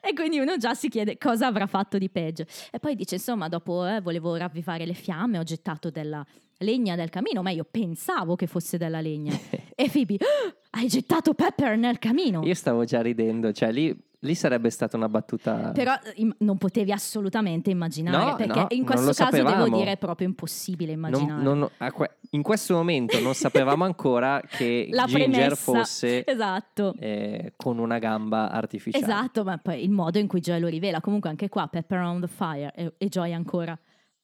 E quindi uno già si chiede cosa avrà fatto di peggio. E poi dice, insomma, dopo eh, volevo ravvivare le fiamme, ho gettato della legna del camino, ma io pensavo che fosse della legna. *laughs* e Phoebe, "Ah, hai gettato Pepper nel camino. Io stavo già ridendo, cioè lì, lì sarebbe stata una battuta... Però im- non potevi assolutamente immaginare, No, perché no, in non questo caso devo sapevamo. dire è proprio impossibile Non- immaginare. non- a que- in questo momento non sapevamo ancora che *laughs* La Ginger premessa, fosse esatto. eh, con una gamba artificiale. Esatto, ma poi il modo in cui Joy lo rivela, comunque anche qua Pepper on the Fire e, e Joy ancora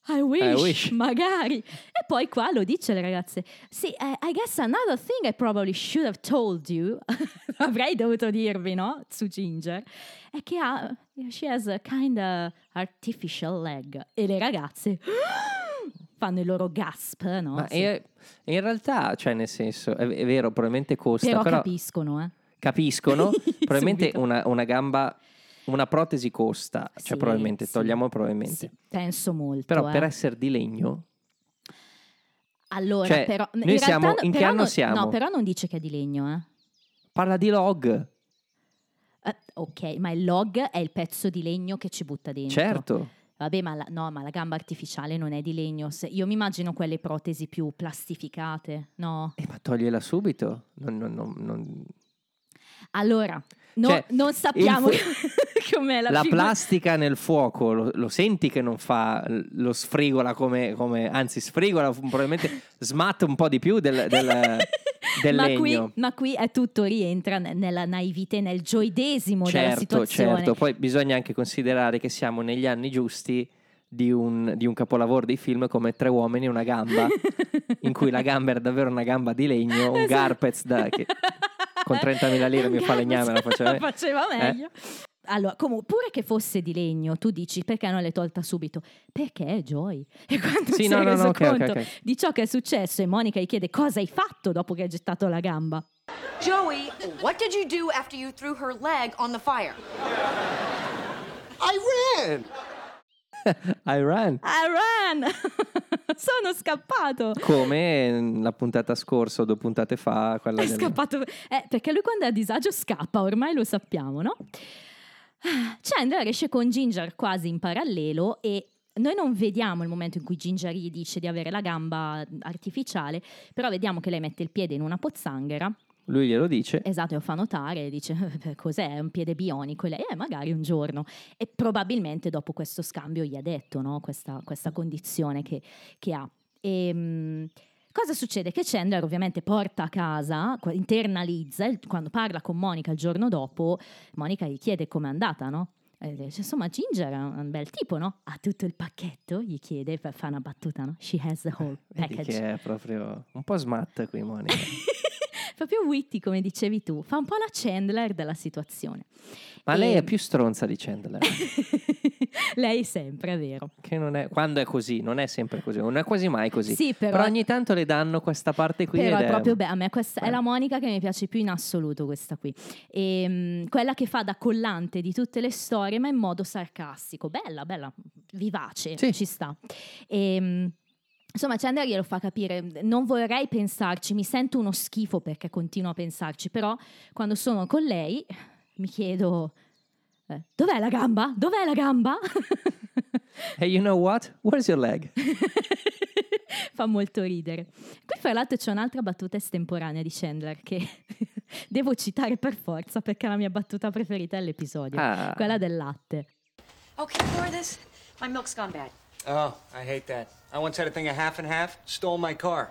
I wish, wish. *laughs* magari. E poi qua lo dice le ragazze. Sì, eh, I guess another thing I probably should have told you, *laughs* avrei dovuto dirvi, no? Su Ginger, è che ha, she has a kind of artificial leg. E le ragazze *gasps* fanno il loro gasp, no? Ma Sì. è- in realtà, cioè nel senso, è, è vero, probabilmente costa, Però, però, capiscono, eh. capiscono, *laughs* probabilmente una, una gamba, una protesi costa, cioè Sì, probabilmente, sì. togliamo probabilmente. Sì, penso molto. Però eh. per essere di legno, Allora, Cioè, però, in noi siamo- realtà, in che anno non- siamo? No, però non dice che è di legno, eh. parla di log, Eh, ok, ma il log è il pezzo di legno che ci butta dentro. certo. Vabbè, ma la, no, ma la gamba artificiale non è di legno. Se- io mi immagino quelle protesi più plastificate, no? Eh, ma togliela subito. Non- non- non- Allora, No- Cioè, non sappiamo fu- *laughs* com'è la, la figura- plastica nel fuoco lo, lo senti che non fa lo sfrigola come, come- anzi sfrigola probabilmente *laughs* smatta un po' di più del, del- del ma, legno qui, ma qui è tutto rientra ne- nella naivete, nel gioidesimo della certo situazione. certo poi bisogna anche considerare che siamo negli anni giusti di un, di un capolavoro di film come Tre uomini e una gamba in cui la gamba era davvero una gamba di legno un *laughs* Esatto. Garpez da- che con 30.000 lire mi fa legname, la faceva- faceva Eh? meglio. Allora, comunque, pure che fosse di legno, tu dici perché non l'hai tolta subito? Perché Joy. *laughs* E quando Sì, si no, è no, reso no, ok, ok, conto ok. di ciò che è successo e Monica gli chiede cosa hai fatto dopo che hai gettato la gamba. Joey, what did you do after you threw her leg on the fire? I ran. I ran I ran! *laughs* Sono scappato! come la puntata scorsa o due puntate fa È del- scappato. Eh, perché lui quando è a disagio scappa, ormai lo sappiamo, no? Chandler esce con Ginger quasi in parallelo e noi non vediamo il momento in cui Ginger gli dice di avere la gamba artificiale, però vediamo che lei mette il piede in una pozzanghera. Lui glielo dice Esatto, e lo fa notare, dice *laughs* "Eh, cos'è, è un piede bionico? E lei, eh, magari un giorno. E probabilmente dopo questo scambio gli ha detto no, questa, questa condizione che, che ha. E, mm, cosa succede? Che Chandler ovviamente porta a casa, internalizza, quando parla con Monica il giorno dopo, Monica gli chiede com'è andata, no? E dice, insomma, Ginger è un bel tipo, no? Ha tutto il pacchetto? Gli chiede, fa una battuta, no? She has the whole vedi package. che è proprio un po' smatta qui Monica *laughs* Proprio witty, come dicevi tu, fa un po' la Chandler della situazione. ma lei E- è più stronza di Chandler *laughs* Lei sempre, è vero. che non è quando è così non è sempre così non è quasi mai così Sì, però- ogni tanto le danno questa parte qui Però è proprio beh, a me questa è Eh. la Monica che mi piace più in assoluto questa qui. E, quella che fa da collante di tutte le storie, ma in modo sarcastico. Bella, bella, vivace, Sì. ci sta. E, mm, Insomma, Chandler glielo fa capire, non vorrei pensarci, mi sento uno schifo perché continuo a pensarci, però quando sono con lei mi chiedo, eh, dov'è la gamba? Dov'è la gamba? *laughs* hey you know what where's your leg *laughs* Fa molto ridere. Qui fra l'altro c'è un'altra battuta estemporanea di Chandler che *laughs* devo citare per forza perché è la mia battuta preferita dell'episodio, Ah. quella del latte. You pour this? My milk's gone bad. Oh, I hate that. I once had a thing of half and half. Stole my car.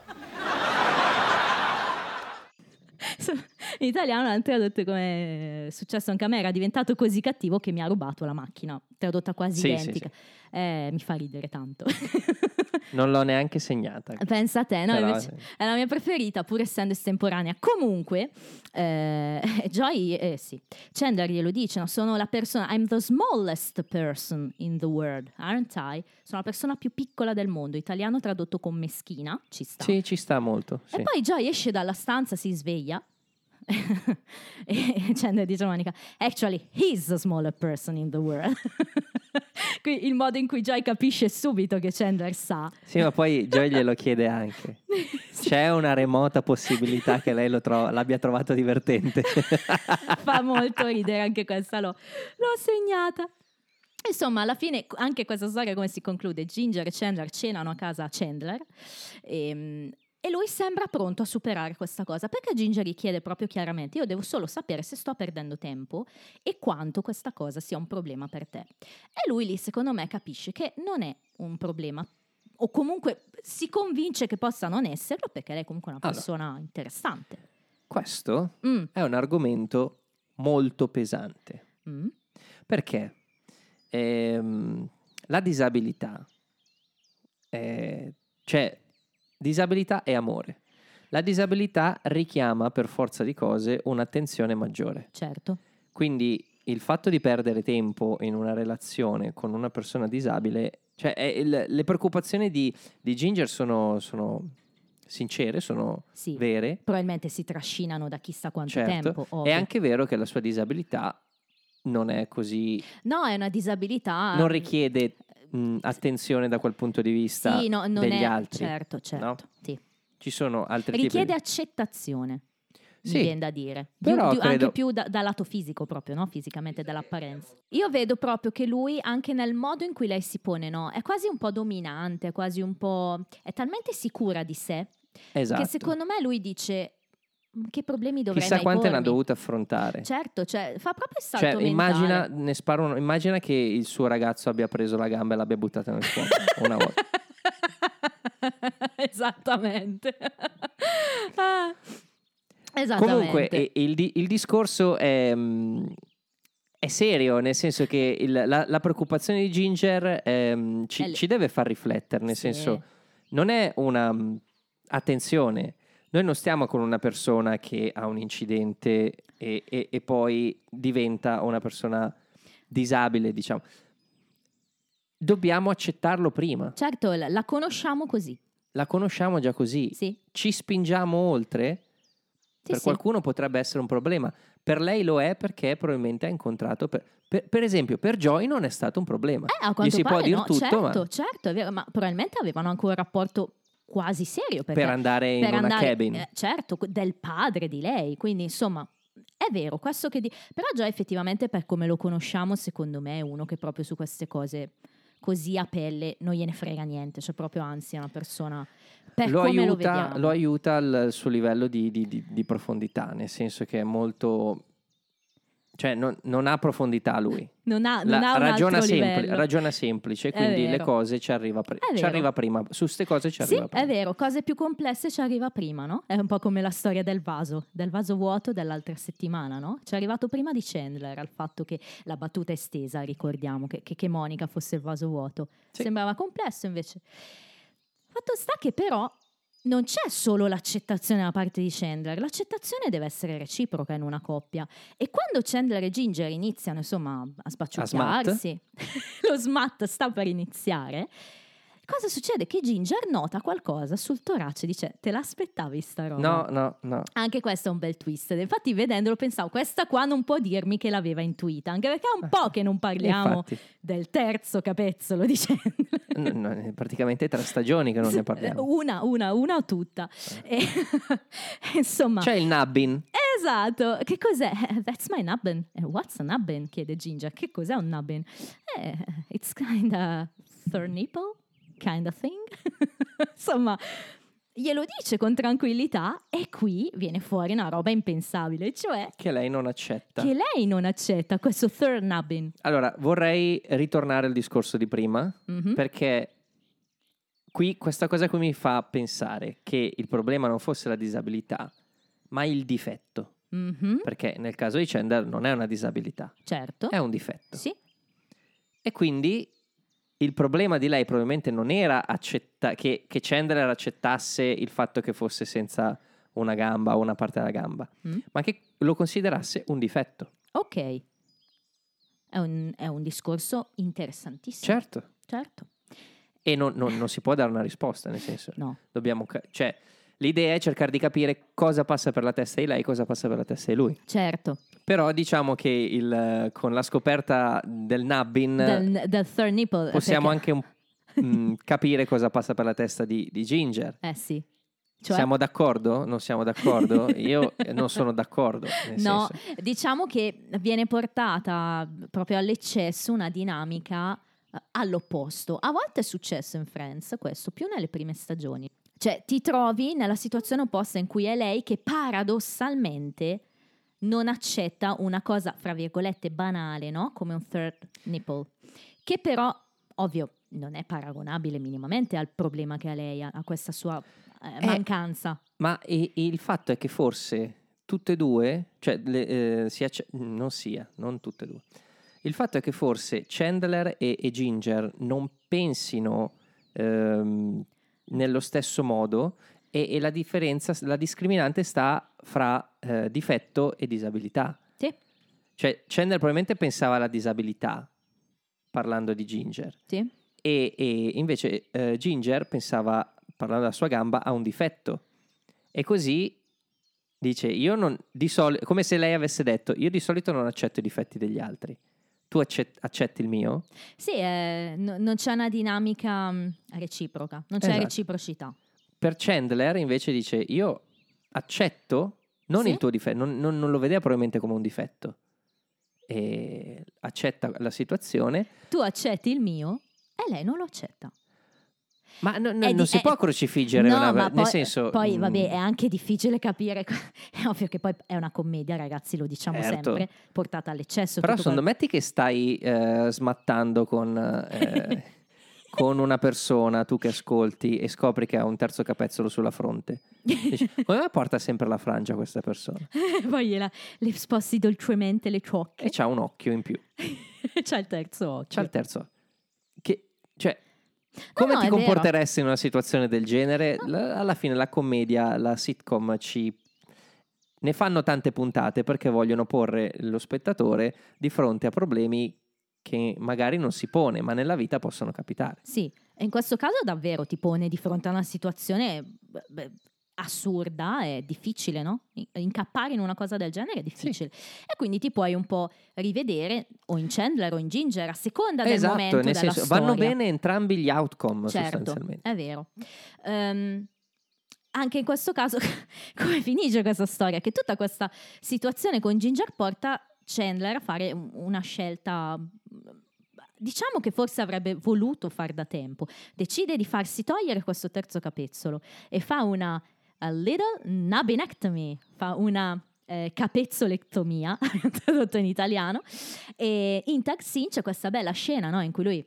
In italiano l'hanno tradotto come è successo anche a me, era diventato così cattivo che mi ha rubato la macchina, tradotta quasi Sì, sì, identica. Eh, mi fa ridere tanto. *laughs* non l'ho neanche segnata Pensa a te, no? Però, Invece sì. è la mia preferita, pur essendo estemporanea. Comunque, eh, *laughs* Joy, eh, sì, Chandler glielo dice, no? sono la persona, I'm the smallest person in the world, aren't I? Sono la persona più piccola del mondo, italiano tradotto con meschina, ci sta. sì ci sta molto sì. E poi Joy esce dalla stanza, si sveglia. *laughs* e Chandler dice a Monica, actually, he's the smaller person in the world. *laughs* Qui il modo in cui Joy capisce subito che Chandler sa. Sì, ma poi Joy glielo chiede anche. *laughs* C'è una remota possibilità che lei lo tro- l'abbia trovato divertente. Fa molto ridere anche questa, l'ho, l'ho segnata. Insomma, alla fine anche questa storia come si conclude? Ginger e Chandler cenano a casa Chandler e, e lui sembra pronto a superare questa cosa perché Ginger gli chiede proprio chiaramente io devo solo sapere se sto perdendo tempo e quanto questa cosa sia un problema per te. E lui lì secondo me capisce che non è un problema o comunque si convince che possa non esserlo perché lei è comunque una Allora. persona interessante. Questo Mm, è un argomento molto pesante. mm. Perché ehm, la disabilità, eh, cioè disabilità e amore. La disabilità richiama per forza di cose un'attenzione maggiore. Certo. Quindi il fatto di perdere tempo in una relazione con una persona disabile, cioè è il- le preoccupazioni di, di Ginger sono, sono sincere, sono Sì. vere. probabilmente si trascinano da chissà quanto Certo, tempo. è ovvio. anche vero che la sua disabilità non è così, No, è una disabilità. non richiede mh, attenzione da quel punto di vista sì, no, non degli è, altri. Certo, certo. no? sì. Ci sono altri Richiede tipi accettazione. Sì. Mi viene da dire. Di- credo- Anche più da, dal lato fisico, proprio, no? Fisicamente, dall'apparenza. Io vedo proprio che lui, anche nel modo in cui lei si pone, no? È quasi un po' dominante, è quasi un po'. È talmente sicura di sé Esatto. che secondo me lui dice. Che problemi dovrei Chissà quante ne ha dovute affrontare. Certo, cioè, fa proprio il salto Cioè, immagina, uno- immagina che il suo ragazzo abbia preso la gamba e l'abbia buttata nel fuoco una volta. *laughs* Esattamente. *laughs* Ah, Esattamente. Comunque, il, il discorso è, mm, è serio, nel senso che il- la, la preoccupazione di Ginger ehm, ci, ci deve far riflettere, nel Sì. senso, non è una... mm, Attenzione, noi non stiamo con una persona che ha un incidente e, e- e poi diventa una persona disabile, diciamo. Dobbiamo accettarlo prima. Certo, la, la conosciamo così. La conosciamo già così. Sì. Ci spingiamo oltre? Sì, per sì. qualcuno potrebbe essere un problema. Per lei lo è perché probabilmente ha incontrato. Per, per- per esempio, per Joy non è stato un problema. Eh, a Gli si pare può dire no, tutto, certo, ma certo, è vero, ma probabilmente avevano anche un rapporto quasi serio perché per andare in per una andare- cabin. eh, certo, del padre di lei, quindi insomma è vero, questo che di... però già effettivamente per come lo conosciamo, secondo me è uno che proprio su queste cose così a pelle non gliene frega niente, cioè proprio anzi è una persona per lo, come lo aiuta, vediamo. lo aiuta al suo livello di, di- di- di profondità, nel senso che è molto. Cioè, non, non ha profondità lui. non ha, non ha un ragiona, sempli- ragiona semplice, quindi le cose ci arriva, È ci arriva prima. Su queste cose ci Sì, arriva prima. è vero, cose più complesse ci arriva prima, no? È un po' come la storia del vaso, del vaso vuoto dell'altra settimana, no? Ci è arrivato prima di Chandler al fatto che la battuta estesa, ricordiamo, che, che- che Monica fosse il vaso vuoto. Sì. Sembrava complesso invece. Fatto sta che però non c'è solo l'accettazione da parte di Chandler, l'accettazione deve essere reciproca in una coppia. E quando Chandler e Ginger iniziano, insomma, a spacciucchiarsi, *laughs* lo smat sta per iniziare, cosa succede? Che Ginger nota qualcosa sul torace, dice, te l'aspettavi sta roba? No, no, no. Anche questo è un bel twist. Infatti, vedendolo, pensavo, questa qua non può dirmi che l'aveva intuita, anche perché è un po' che non parliamo *laughs* Infatti, del terzo capezzolo *laughs* di Chandler. n- n- è praticamente tre stagioni che non ne parliamo. *laughs* Una, una, una o tutta. E- insomma, C'è il Nabbin. esatto. Che cos'è? That's my nubbin. Eh, What's a nubbin? chiede Ginger. Che cos'è un nubbin? Eh, it's kinda third nipple, kind of thing. *laughs* insomma, glielo dice con tranquillità e qui viene fuori una roba impensabile, cioè Che lei non accetta. che lei non accetta questo third nubbin. Allora, vorrei ritornare al discorso di prima, Mhm. perché qui questa cosa qui mi fa pensare che il problema non fosse la disabilità, ma il difetto. Mhm, Perché nel caso di Chandler non è una disabilità, Certo. è un difetto. Sì, E quindi il problema di lei probabilmente non era accetta- che, che Chandler accettasse il fatto che fosse senza una gamba o una parte della gamba, Mm. ma che lo considerasse un difetto. ok. È un, è un discorso interessantissimo. Certo. Certo. E non, non- non si può dare una risposta, nel senso, No. dobbiamo... cioè, l'idea è cercare di capire cosa passa per la testa di lei e cosa passa per la testa di lui. Certo. Però diciamo che il, eh, con la scoperta del Nubbin Del, del third nipple. Mm. possiamo perché- anche un- *laughs* mm, capire cosa passa per la testa di, di Ginger. Eh sì. Cioè, Siamo d'accordo? Non siamo d'accordo? *laughs* Io eh, non sono d'accordo. no, senso- diciamo che viene portata proprio all'eccesso una dinamica eh, all'opposto. A volte è successo in Friends questo, più nelle prime stagioni. Cioè, ti trovi nella situazione opposta in cui è lei che paradossalmente non accetta una cosa, fra virgolette, banale, no? Come un third nipple, che però, ovvio, non è paragonabile minimamente al problema che ha lei, a questa sua eh, Eh, mancanza. Ma e- e il fatto è che forse tutte e due, cioè le, eh, sia non sia, non tutte e due. Il fatto è che forse Chandler e, e Ginger non pensino ehm, nello stesso modo e, e la differenza, la discriminante sta fra eh, difetto e disabilità. Sì. Cioè Chandler probabilmente pensava alla disabilità parlando di Ginger Sì? e, e invece eh, Ginger pensava, parlando della sua gamba, a un difetto. E così dice, io non, di solito, come se lei avesse detto, io di solito non accetto i difetti degli altri. Tu accet- accetti il mio? Sì, eh, no- non c'è una dinamica mh, reciproca, non c'è Esatto. reciprocità. Per Chandler invece dice, io accetto, non Sì. il tuo difetto, non, non- non lo vedeva probabilmente come un difetto. E accetta la situazione. Tu accetti il mio e lei non lo accetta. Ma no- no- È non di- si è- può crocifiggere no, una... ma nel poi, senso... poi mm, vabbè è anche difficile capire *laughs* è ovvio che poi è una commedia ragazzi lo diciamo Certo. sempre portata all'eccesso Però secondo quel- metti che stai eh, smattando con, eh, *laughs* con una persona, tu che ascolti, e scopri che ha un terzo capezzolo sulla fronte. Dici, *laughs* come porta sempre la frangia questa persona? *laughs* poi gliela, le sposti dolcemente le ciocche E c'ha un occhio in più. *laughs* c'ha il terzo occhio C'ha il terzo. Che, cioè, come no, ti è vero. comporteresti in una situazione del genere? La- alla fine la commedia, la sitcom ci... Ne fanno tante puntate perché vogliono porre lo spettatore di fronte a problemi che magari non si pone, ma nella vita possono capitare. Sì, e in questo caso davvero ti pone di fronte a una situazione beh, assurda e difficile, no? In- Incappare in una cosa del genere è difficile. E quindi ti puoi un po' rivedere o in Chandler o in Ginger a seconda del esatto, momento nel della senso, storia. vanno bene entrambi gli outcome Certo, sostanzialmente. è vero. Ehm, anche in questo caso, *laughs* come finisce questa storia? Che tutta questa situazione con Ginger porta Chandler a fare un- una scelta. Diciamo che forse avrebbe voluto far da tempo. Decide di farsi togliere questo terzo capezzolo e fa una a little nabinectomy, fa una eh, capezzolectomia, *laughs* tradotto in italiano. E in tag scene c'è questa bella scena no, in cui lui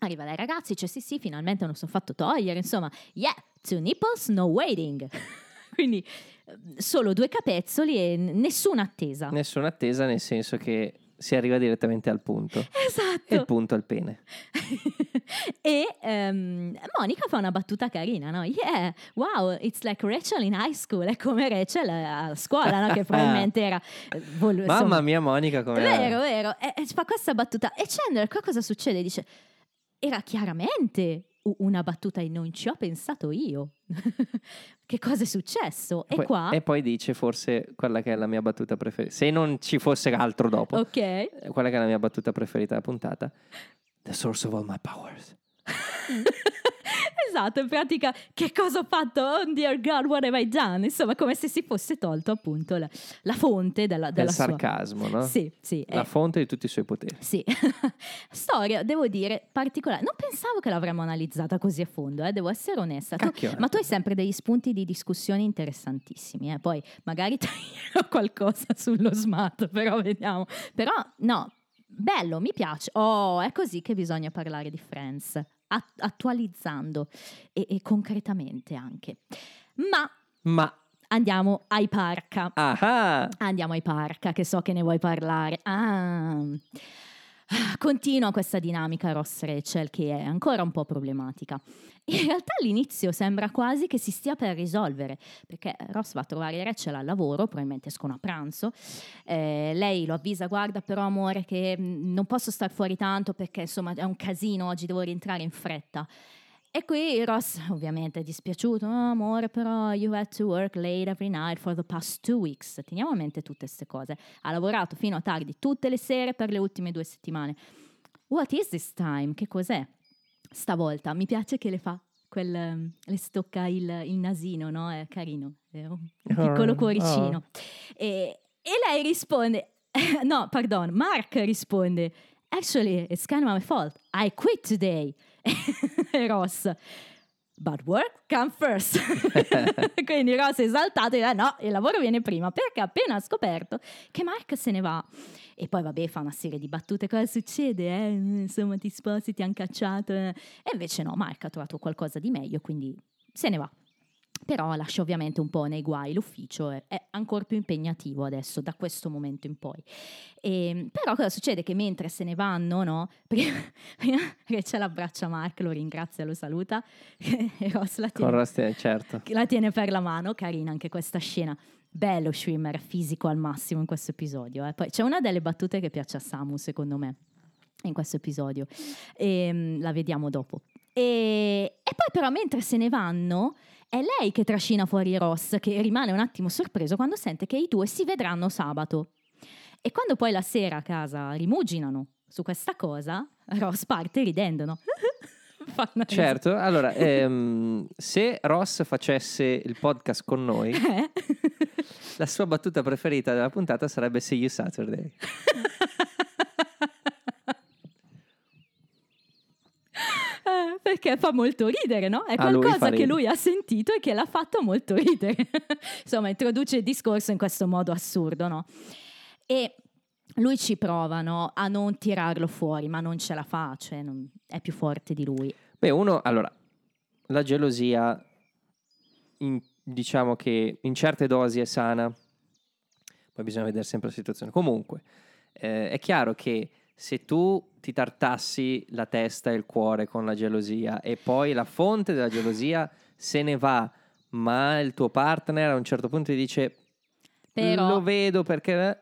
Arriva dai ragazzi, dice sì sì, finalmente me lo sono fatto togliere, insomma, yeah, two nipples, no waiting. *laughs* Quindi eh, solo due capezzoli e nessuna attesa. Nessuna attesa, nel senso che si arriva direttamente al punto. E il Esatto. punto al pene. *laughs* e ehm, Monica fa una battuta carina, no? Yeah, wow, it's like Rachel in high school, è come Rachel a scuola, no? Che *laughs* probabilmente era... eh, vol- Mamma insomma, mia, Monica, come Vero, vero. E, e fa questa battuta. E Chandler, qua cosa succede? Dice, era chiaramente una battuta e non ci ho pensato io. *laughs* che cosa è successo? E Poi- qua... e poi dice forse quella che è la mia battuta preferita. Se non ci fosse altro dopo, Ok. eh, quella che è la mia battuta preferita della puntata. The source of all my powers. *laughs* esatto, in pratica che cosa ho fatto? Oh dear God, what have I done? Insomma, come se si fosse tolto appunto la, la fonte della, Del della sua... sarcasmo, no? Sì, sì. La eh, fonte di tutti i suoi poteri. Sì, *laughs* storia, devo dire, particolare. Non pensavo che l'avremmo analizzata così a fondo, eh, devo essere onesta. Tu- ma tu hai sempre degli spunti di discussione interessantissimi, eh. poi magari *laughs* taglierò qualcosa sullo smart, però vediamo. Però no, bello, mi piace. Oh, è così che bisogna parlare di Friends, attualizzando e, e concretamente anche. Ma Ma, andiamo ai parca. ah, Andiamo ai parca, che so che ne vuoi parlare. Ah. Ah, Continua questa dinamica Ross Rachel che è ancora un po' problematica. In realtà all'inizio sembra quasi che si stia per risolvere, perché Ross va a trovare Rachel al lavoro, probabilmente escono a pranzo. Eh, lei lo avvisa, guarda però amore che mm, non posso star fuori tanto perché insomma è un casino, oggi devo rientrare in fretta. E qui Ross *laughs* ovviamente è dispiaciuto, "Oh, amore però you had to work late every night for the past two weeks. Teniamo a mente tutte queste cose. Ha lavorato fino a tardi tutte le sere per le ultime due settimane. What is this time? Che cos'è? Stavolta mi piace che le fa quel, ehm, le stocca il, il nasino, no? È carino, è un piccolo Oh, cuoricino. E, e lei risponde, *laughs* no, pardon, Mark risponde, actually it's kind of my fault, I quit today. *laughs* e Ross, but work come first. *laughs* Quindi Ross è esaltato e dice, no, il lavoro viene prima, perché ha appena scoperto che Mark se ne va. E poi vabbè fa una serie di battute, cosa succede? Eh? Insomma ti sposi, ti hanno cacciato. eh. E invece no, Mark ha trovato qualcosa di meglio, quindi se ne va. Però lascia ovviamente un po' nei guai l'ufficio, è, è ancora più impegnativo adesso, da questo momento in poi. E, però cosa succede? Che mentre se ne vanno, no? *laughs* Prima, prima Rachel abbraccia Mark, lo ringrazia, lo saluta, *laughs* e Ross la tiene, Rusty, certo. *laughs* la tiene per la mano, carina anche questa scena. Bello Schwimmer, fisico al massimo in questo episodio. eh. Poi c'è una delle battute che piace a Samu, secondo me, in questo episodio. E, mm, la vediamo dopo. E, e poi però mentre se ne vanno è lei che trascina fuori Ross, che rimane un attimo sorpreso quando sente che i due si vedranno sabato. E quando poi la sera a casa rimuginano su questa cosa, Ross parte ridendo, no? *laughs* Certo, allora, ehm, se Ross facesse il podcast con noi, *laughs* Eh? la sua battuta preferita della puntata sarebbe See You Saturday. *laughs* Eh, perché fa molto ridere, no? È A lui qualcosa fa che lui ha sentito e che l'ha fatto molto ridere. *laughs* Insomma, introduce il discorso in questo modo assurdo, no? E lui ci prova no, a non tirarlo fuori, ma non ce la fa, cioè non- è più forte di lui. Beh, uno, allora, la gelosia, in- diciamo che in certe dosi è sana, poi bisogna vedere sempre la situazione. Comunque, eh, è chiaro che se tu ti tartassi la testa e il cuore con la gelosia e poi la fonte della gelosia se ne va, ma il tuo partner a un certo punto ti dice Però- lo vedo perché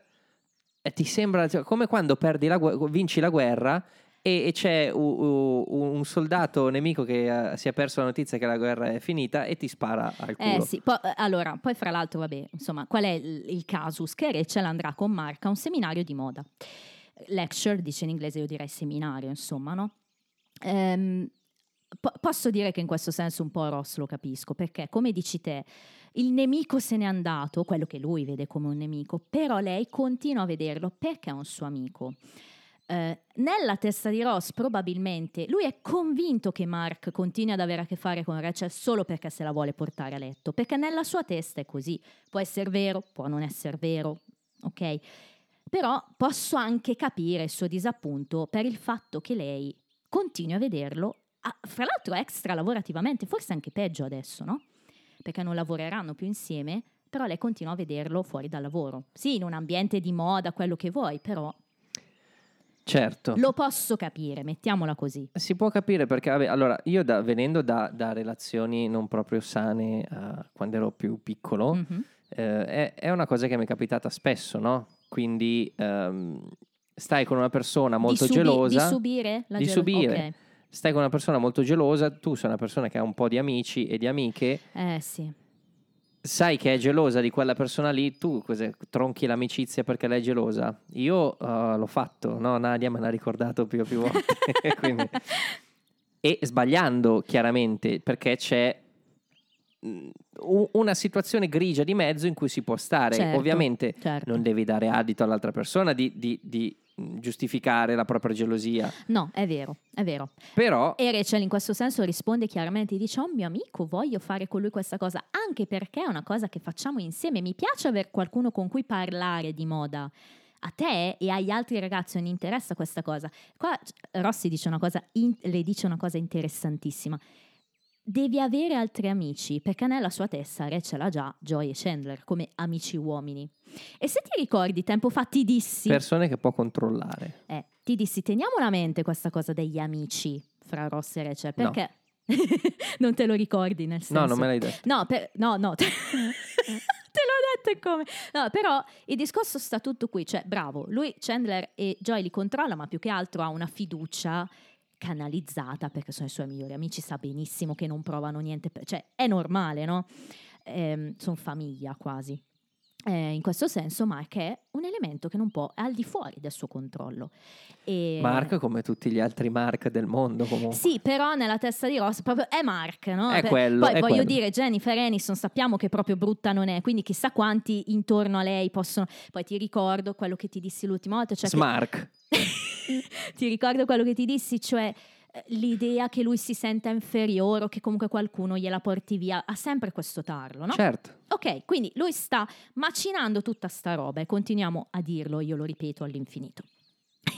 e ti sembra come quando perdi la gu- vinci la guerra e, e c'è u- u- un soldato nemico che eh, si è perso la notizia che la guerra è finita e ti spara al culo. Eh sì, po- eh, allora, poi fra l'altro, vabbè, insomma, qual è il, il casus? Che Rachel andrà con Mark a un seminario di moda. Lecture, dice in inglese, io direi seminario, insomma, no? Ehm, po- posso dire che in questo senso un po' Ross lo capisco, perché come dici te, il nemico se n'è andato, quello che lui vede come un nemico, però lei continua a vederlo perché è un suo amico. Eh, nella testa di Ross probabilmente lui è convinto che Mark continui ad avere a che fare con Rachel solo perché se la vuole portare a letto, perché nella sua testa è così. Può essere vero, può non essere vero, ok? Però posso anche capire il suo disappunto per il fatto che lei continui a vederlo, a- fra l'altro extra lavorativamente, forse anche peggio adesso, no? Perché non lavoreranno più insieme, però lei continua a vederlo fuori dal lavoro. Sì, in un ambiente di moda, quello che vuoi, però Certo. lo posso capire, mettiamola così. Si può capire perché, vabbè, allora, io da- venendo da, da relazioni non proprio sane eh, quando ero più piccolo, Mhm. eh, è, è una cosa che mi è capitata spesso, no? Quindi ehm, stai con una persona molto di subi- gelosa. Di subire la Di gelo- subire. ok. Stai con una persona molto gelosa, tu sei una persona che ha un po' di amici e di amiche, Eh sì. sai che è gelosa di quella persona lì, tu cos'è, tronchi l'amicizia perché lei è gelosa? Io eh, l'ho fatto, no? Nadia me l'ha ricordato più e più volte. *laughs* quindi- *laughs* E sbagliando chiaramente perché c'è una situazione grigia di mezzo in cui si può stare. Certo, Ovviamente certo. non devi dare adito all'altra persona di, di- di, giustificare la propria gelosia, No, è vero, è vero. però E Rachel in questo senso risponde chiaramente, dice, oh mio amico, voglio fare con lui questa cosa, anche perché è una cosa che facciamo insieme. Mi piace avere qualcuno con cui parlare di moda. A te e agli altri ragazzi non interessa questa cosa. Qua Rossi dice una cosa, in- le dice una cosa interessantissima. Devi avere altri amici, perché nella sua testa Rachel ha già Joy e Chandler come amici uomini. E se ti ricordi, tempo fa ti dissi... persone che può controllare. Eh, ti dissi, teniamo a mente questa cosa degli amici fra Ross e Rachel, No. perché *laughs* non te lo ricordi nel senso... No, non me l'hai detto. No, per- no, no, te, *laughs* te l'ho detto e come. No, però il discorso sta tutto qui, cioè bravo, lui Chandler e Joy li controlla, ma più che altro ha una fiducia canalizzata perché sono i suoi migliori amici, sa benissimo che non provano niente, per- cioè è normale, no? sono famiglia quasi. Eh, in questo senso Mark è un elemento che non può, è al di fuori del suo controllo. E- Mark come tutti gli altri Mark del mondo comunque. sì, però nella testa di Ross proprio è Mark, no? È Per- quello, Poi è voglio quello. dire, Jennifer Aniston sappiamo che proprio brutta non è, quindi chissà quanti intorno a lei possono... Poi ti ricordo quello che ti dissi l'ultima volta, cioè che- Smark. *laughs* ti ricordo quello che ti dissi, cioè l'idea che lui si senta inferiore o che comunque qualcuno gliela porti via, ha sempre questo tarlo, no? Certo. Ok, quindi lui sta macinando tutta sta roba e continuiamo a dirlo, io lo ripeto all'infinito. *laughs*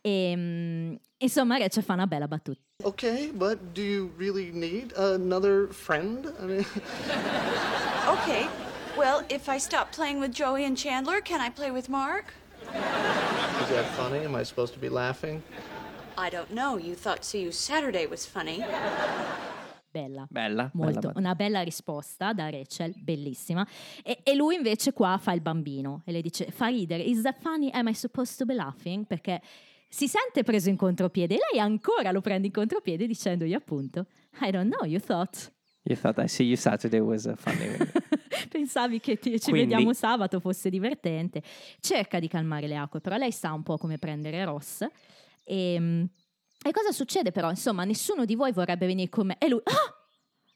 e, insomma, Rachel fa una bella battuta. Okay, but do you really need another friend? I mean, *laughs* Okay. Well, if I stop playing with Joey and Chandler, can I play with Mark? is that funny? Am I supposed to be laughing? I don't know. You thought See You Saturday was funny. Bella. Bella. Molto, bella, una bella risposta da Rachel, bellissima. E, e lui invece qua fa il bambino e le dice: Fa ridere, is that funny? Am I supposed to be laughing? Perché si sente preso in contropiede e lei ancora lo prende in contropiede dicendogli appunto: I don't know, you thought. You thought I see you Saturday was uh, funny. *laughs* Pensavi che ti- ci Quindi- vediamo sabato fosse divertente. Cerca di calmare le acque, però lei sa un po' come prendere Ross. E, e cosa succede però? Insomma, nessuno di voi vorrebbe venire con me. E lui, ah,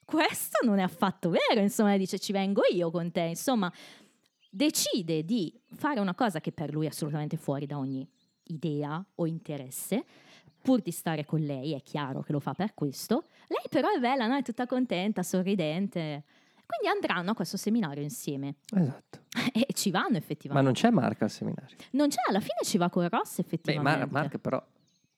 questo non è affatto vero. Insomma, dice, ci vengo io con te. Insomma, decide di fare una cosa che per lui è assolutamente fuori da ogni idea o interesse, pur di stare con lei, è chiaro che lo fa per questo. Lei però è bella, no? è tutta contenta, sorridente. Quindi andranno a questo seminario insieme Esatto. *laughs* e ci vanno Ma effettivamente. non c'è Mark al seminario. Non c'è, alla fine ci va con Ross Beh, effettivamente. Mar- Mark però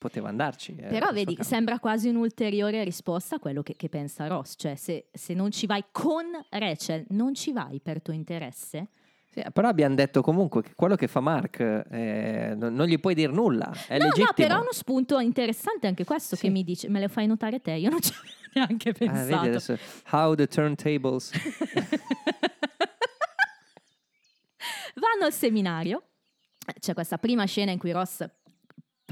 poteva andarci. eh, Però vedi, campo. sembra quasi un'ulteriore risposta a quello che, che pensa Ross, cioè se, se non ci vai con Rachel, non ci vai per tuo interesse? Sì, però abbiamo detto comunque che quello che fa Mark eh, non, non gli puoi dire nulla, è no, legittimo. no, però è uno spunto interessante anche questo che mi dice, me lo fai notare te, io non ci *laughs* avevo neanche Ah, pensato. vedi adesso, how the turntables. *laughs* Vanno al seminario, c'è questa prima scena in cui Ross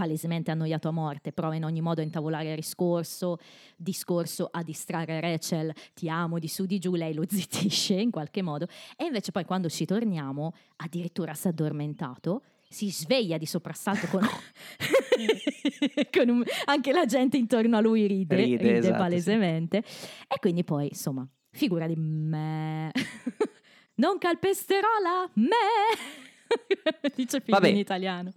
palesemente annoiato a morte, prova in ogni modo a intavolare il discorso, discorso a distrarre Rachel, ti amo di su di giù, lei lo *laughs* zittisce in qualche modo e invece poi quando ci torniamo addirittura si è addormentato, si sveglia di soprassalto con, *laughs* con un- anche la gente intorno a lui ride, Ride, ride, esatto, sì. palesemente e quindi poi insomma figura di me *laughs* non calpesterò la me dice Vabbè. in italiano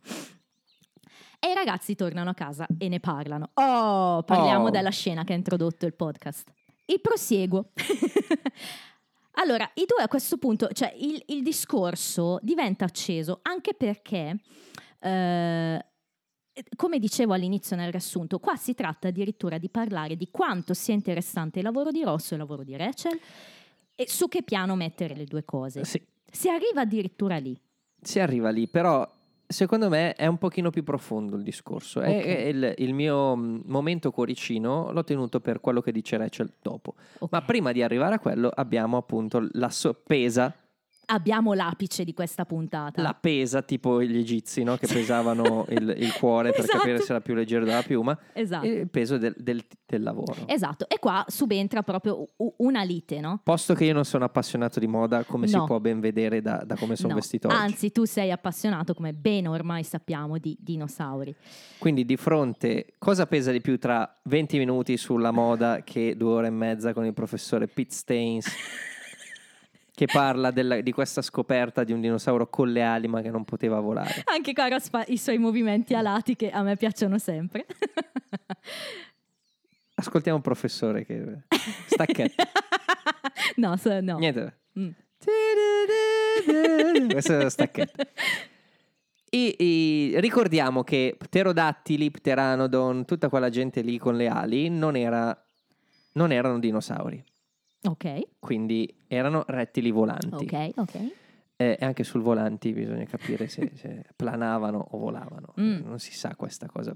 e i ragazzi tornano a casa e ne parlano. Oh, parliamo Oh. della scena che ha introdotto il podcast. Il prosieguo. *laughs* allora, i due a questo punto, cioè il, il discorso diventa acceso anche perché, eh, come dicevo all'inizio nel riassunto, qua si tratta addirittura di parlare di quanto sia interessante il lavoro di Rosso e il lavoro di Rachel e su che piano mettere le due cose. Sì, Si arriva addirittura lì. si arriva lì, però secondo me è un pochino più profondo il discorso. E- Ok. e il, il mio mm, momento cuoricino l'ho tenuto per quello che dice Rachel dopo. Ok. Ma prima di arrivare a quello abbiamo appunto la soppesa, Abbiamo l'apice di questa puntata. la pesa tipo gli egizi no? che pesavano il, il cuore per Esatto. capire se era più leggero della piuma, Esatto. il peso del, del- del lavoro. Esatto, e qua subentra proprio una lite, no? Posto che io non sono appassionato di moda, come si No. può ben vedere da, da come sono No, vestito oggi. Anzi, tu sei appassionato, come bene ormai sappiamo, di dinosauri. Quindi di fronte, cosa pesa di più tra 20 minuti sulla moda che due ore e mezza con il professore Pete Staines *laughs* che parla della- di questa scoperta di un dinosauro con le ali ma che non poteva volare? Anche Caras fa i suoi movimenti alati che a me piacciono sempre. Ascoltiamo un professore che... Stacchetto. *laughs* no, so- no. Niente. Mm. Questo è lo stacchetto. E, e ricordiamo che pterodattili, pteranodon, tutta quella gente lì con le ali non, era, non erano dinosauri, Ok, quindi erano rettili volanti. ok, ok. E anche sul volanti bisogna capire se, se planavano o volavano. Mm. Non si sa questa cosa.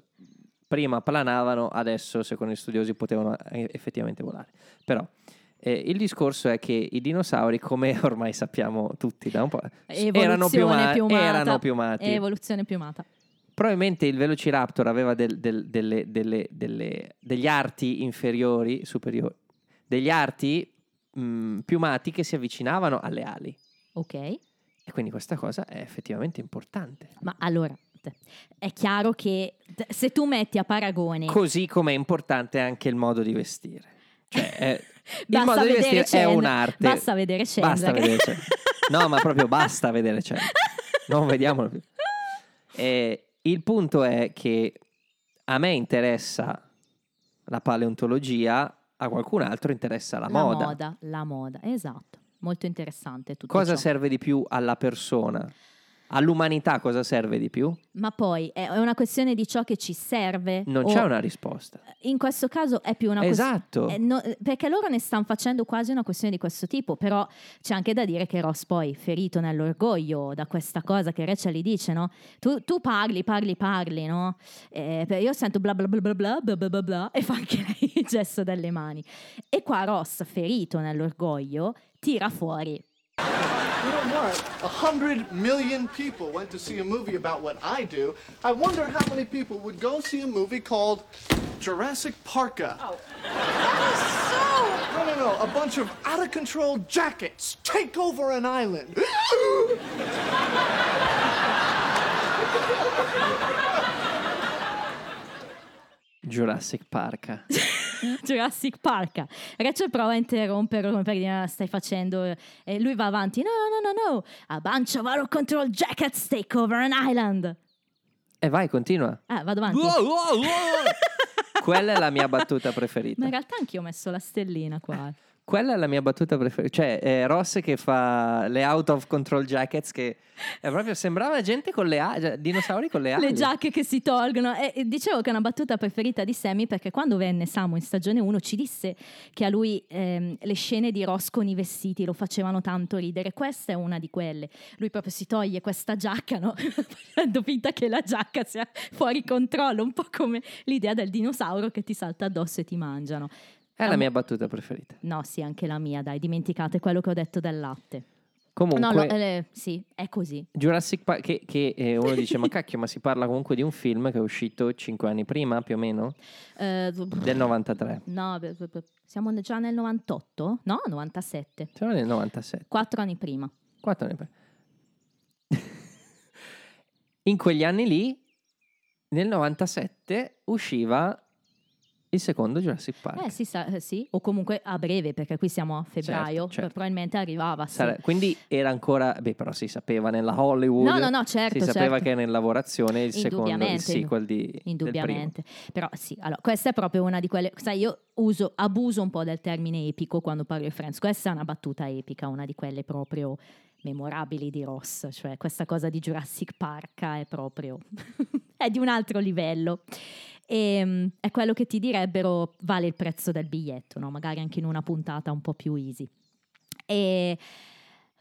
Prima planavano, adesso secondo gli studiosi potevano eh, effettivamente volare. Però eh, il discorso è che i dinosauri, come *laughs* ormai sappiamo tutti da un po', erano, piuma- piumata. erano piumati. Evoluzione piumata. Probabilmente il Velociraptor aveva del- del- delle- delle- delle- degli arti inferiori, superiori, degli arti mh, piumati che si avvicinavano alle ali. Ok, E quindi questa cosa è effettivamente importante. ma allora è chiaro che se tu metti a paragone Così come è importante anche il modo di vestire. Cioè, *laughs* è- il modo di vestire è Chandler. un'arte. Basta vedere Chandler. Basta vedere Chandler. No, ma proprio *laughs* basta vedere Chandler. Non vediamolo più. E il punto è che a me interessa la paleontologia, a qualcun altro interessa la, la moda. moda, la moda, esatto. Molto interessante tutto Cosa ciò. serve di più alla persona? All'umanità cosa serve di più? Ma poi è una questione di ciò che ci serve. Non c'è una risposta. In questo caso è più una questione. Esatto. Eh, no, eh, perché loro ne stanno facendo quasi una questione di questo tipo, però c'è anche da dire che Ross poi, ferito nell'orgoglio da questa cosa che Rachel gli dice, no? Tu, tu parli, parli, parli, no? Eh, io sento bla bla bla bla bla bla bla bla bla e fa anche lei il gesto delle mani. E qua Ross, ferito nell'orgoglio, tira fuori. You know what? A hundred million people went to see a movie about what I do. I wonder how many people would go see a movie called Jurassic Parka. Oh. That is so... No, no, no. A bunch of out of control jackets take over an island. *gasps* Jurassic Park. *laughs* *laughs* Jurassic Park. Rachel prova a interromperlo come per dire "Ah, stai facendo e lui va avanti. No, no, no, no, no. A bunch of of control jackets take over an island. E vai, continua. Ah, vado avanti. *laughs* Quella è la mia battuta preferita. Ma in realtà anch'io ho messo la stellina qua. Quella è la mia battuta preferita. Cioè, eh, Ross che fa le out of control jackets che è proprio sembrava gente con le ali, cioè, dinosauri con le ali. Le giacche che si tolgono. E dicevo che è una battuta preferita di Sammy perché quando venne Samu in stagione 1 ci disse che a lui ehm, le scene di Ross con i vestiti lo facevano tanto ridere. Questa è una di quelle. Lui proprio si toglie questa giacca, no? *laughs* facendo finta che la giacca sia fuori controllo, un po' come l'idea del dinosauro che ti salta addosso e ti mangiano. È la mia battuta preferita. No, sì, anche la mia, dai, dimenticate quello che ho detto del latte. Comunque, No, lo- eh, sì, è così. Jurassic Park, che, che, eh, uno dice, ma cacchio, ma si parla comunque di un film che è uscito 5 anni prima, più o meno, *laughs* Eh, del 93. No, siamo già nel 98? No, 97. Siamo nel 97. Quattro anni prima. Quattro anni prima. *laughs* In quegli anni lì, nel 97, usciva il secondo Jurassic Park. Eh sì, sa- eh, sì, o comunque a breve, perché qui siamo a febbraio, Certo, certo. probabilmente arrivava. Sì. Sare- Quindi era ancora, beh, però si sapeva nella Hollywood. No, no, no, certo, Si sapeva certo. che era in lavorazione il secondo, il sequel di. Indubbiamente. Però sì, allora, questa è proprio una di quelle. Sai, io uso, abuso un po' del termine epico quando parlo di Friends. Questa è una battuta epica, una di quelle proprio memorabili di Ross. Cioè, questa cosa di Jurassic Park è proprio. *laughs* è di un altro livello. E, mm, è quello che ti direbbero vale il prezzo del biglietto, no? magari anche in una puntata un po' più easy. E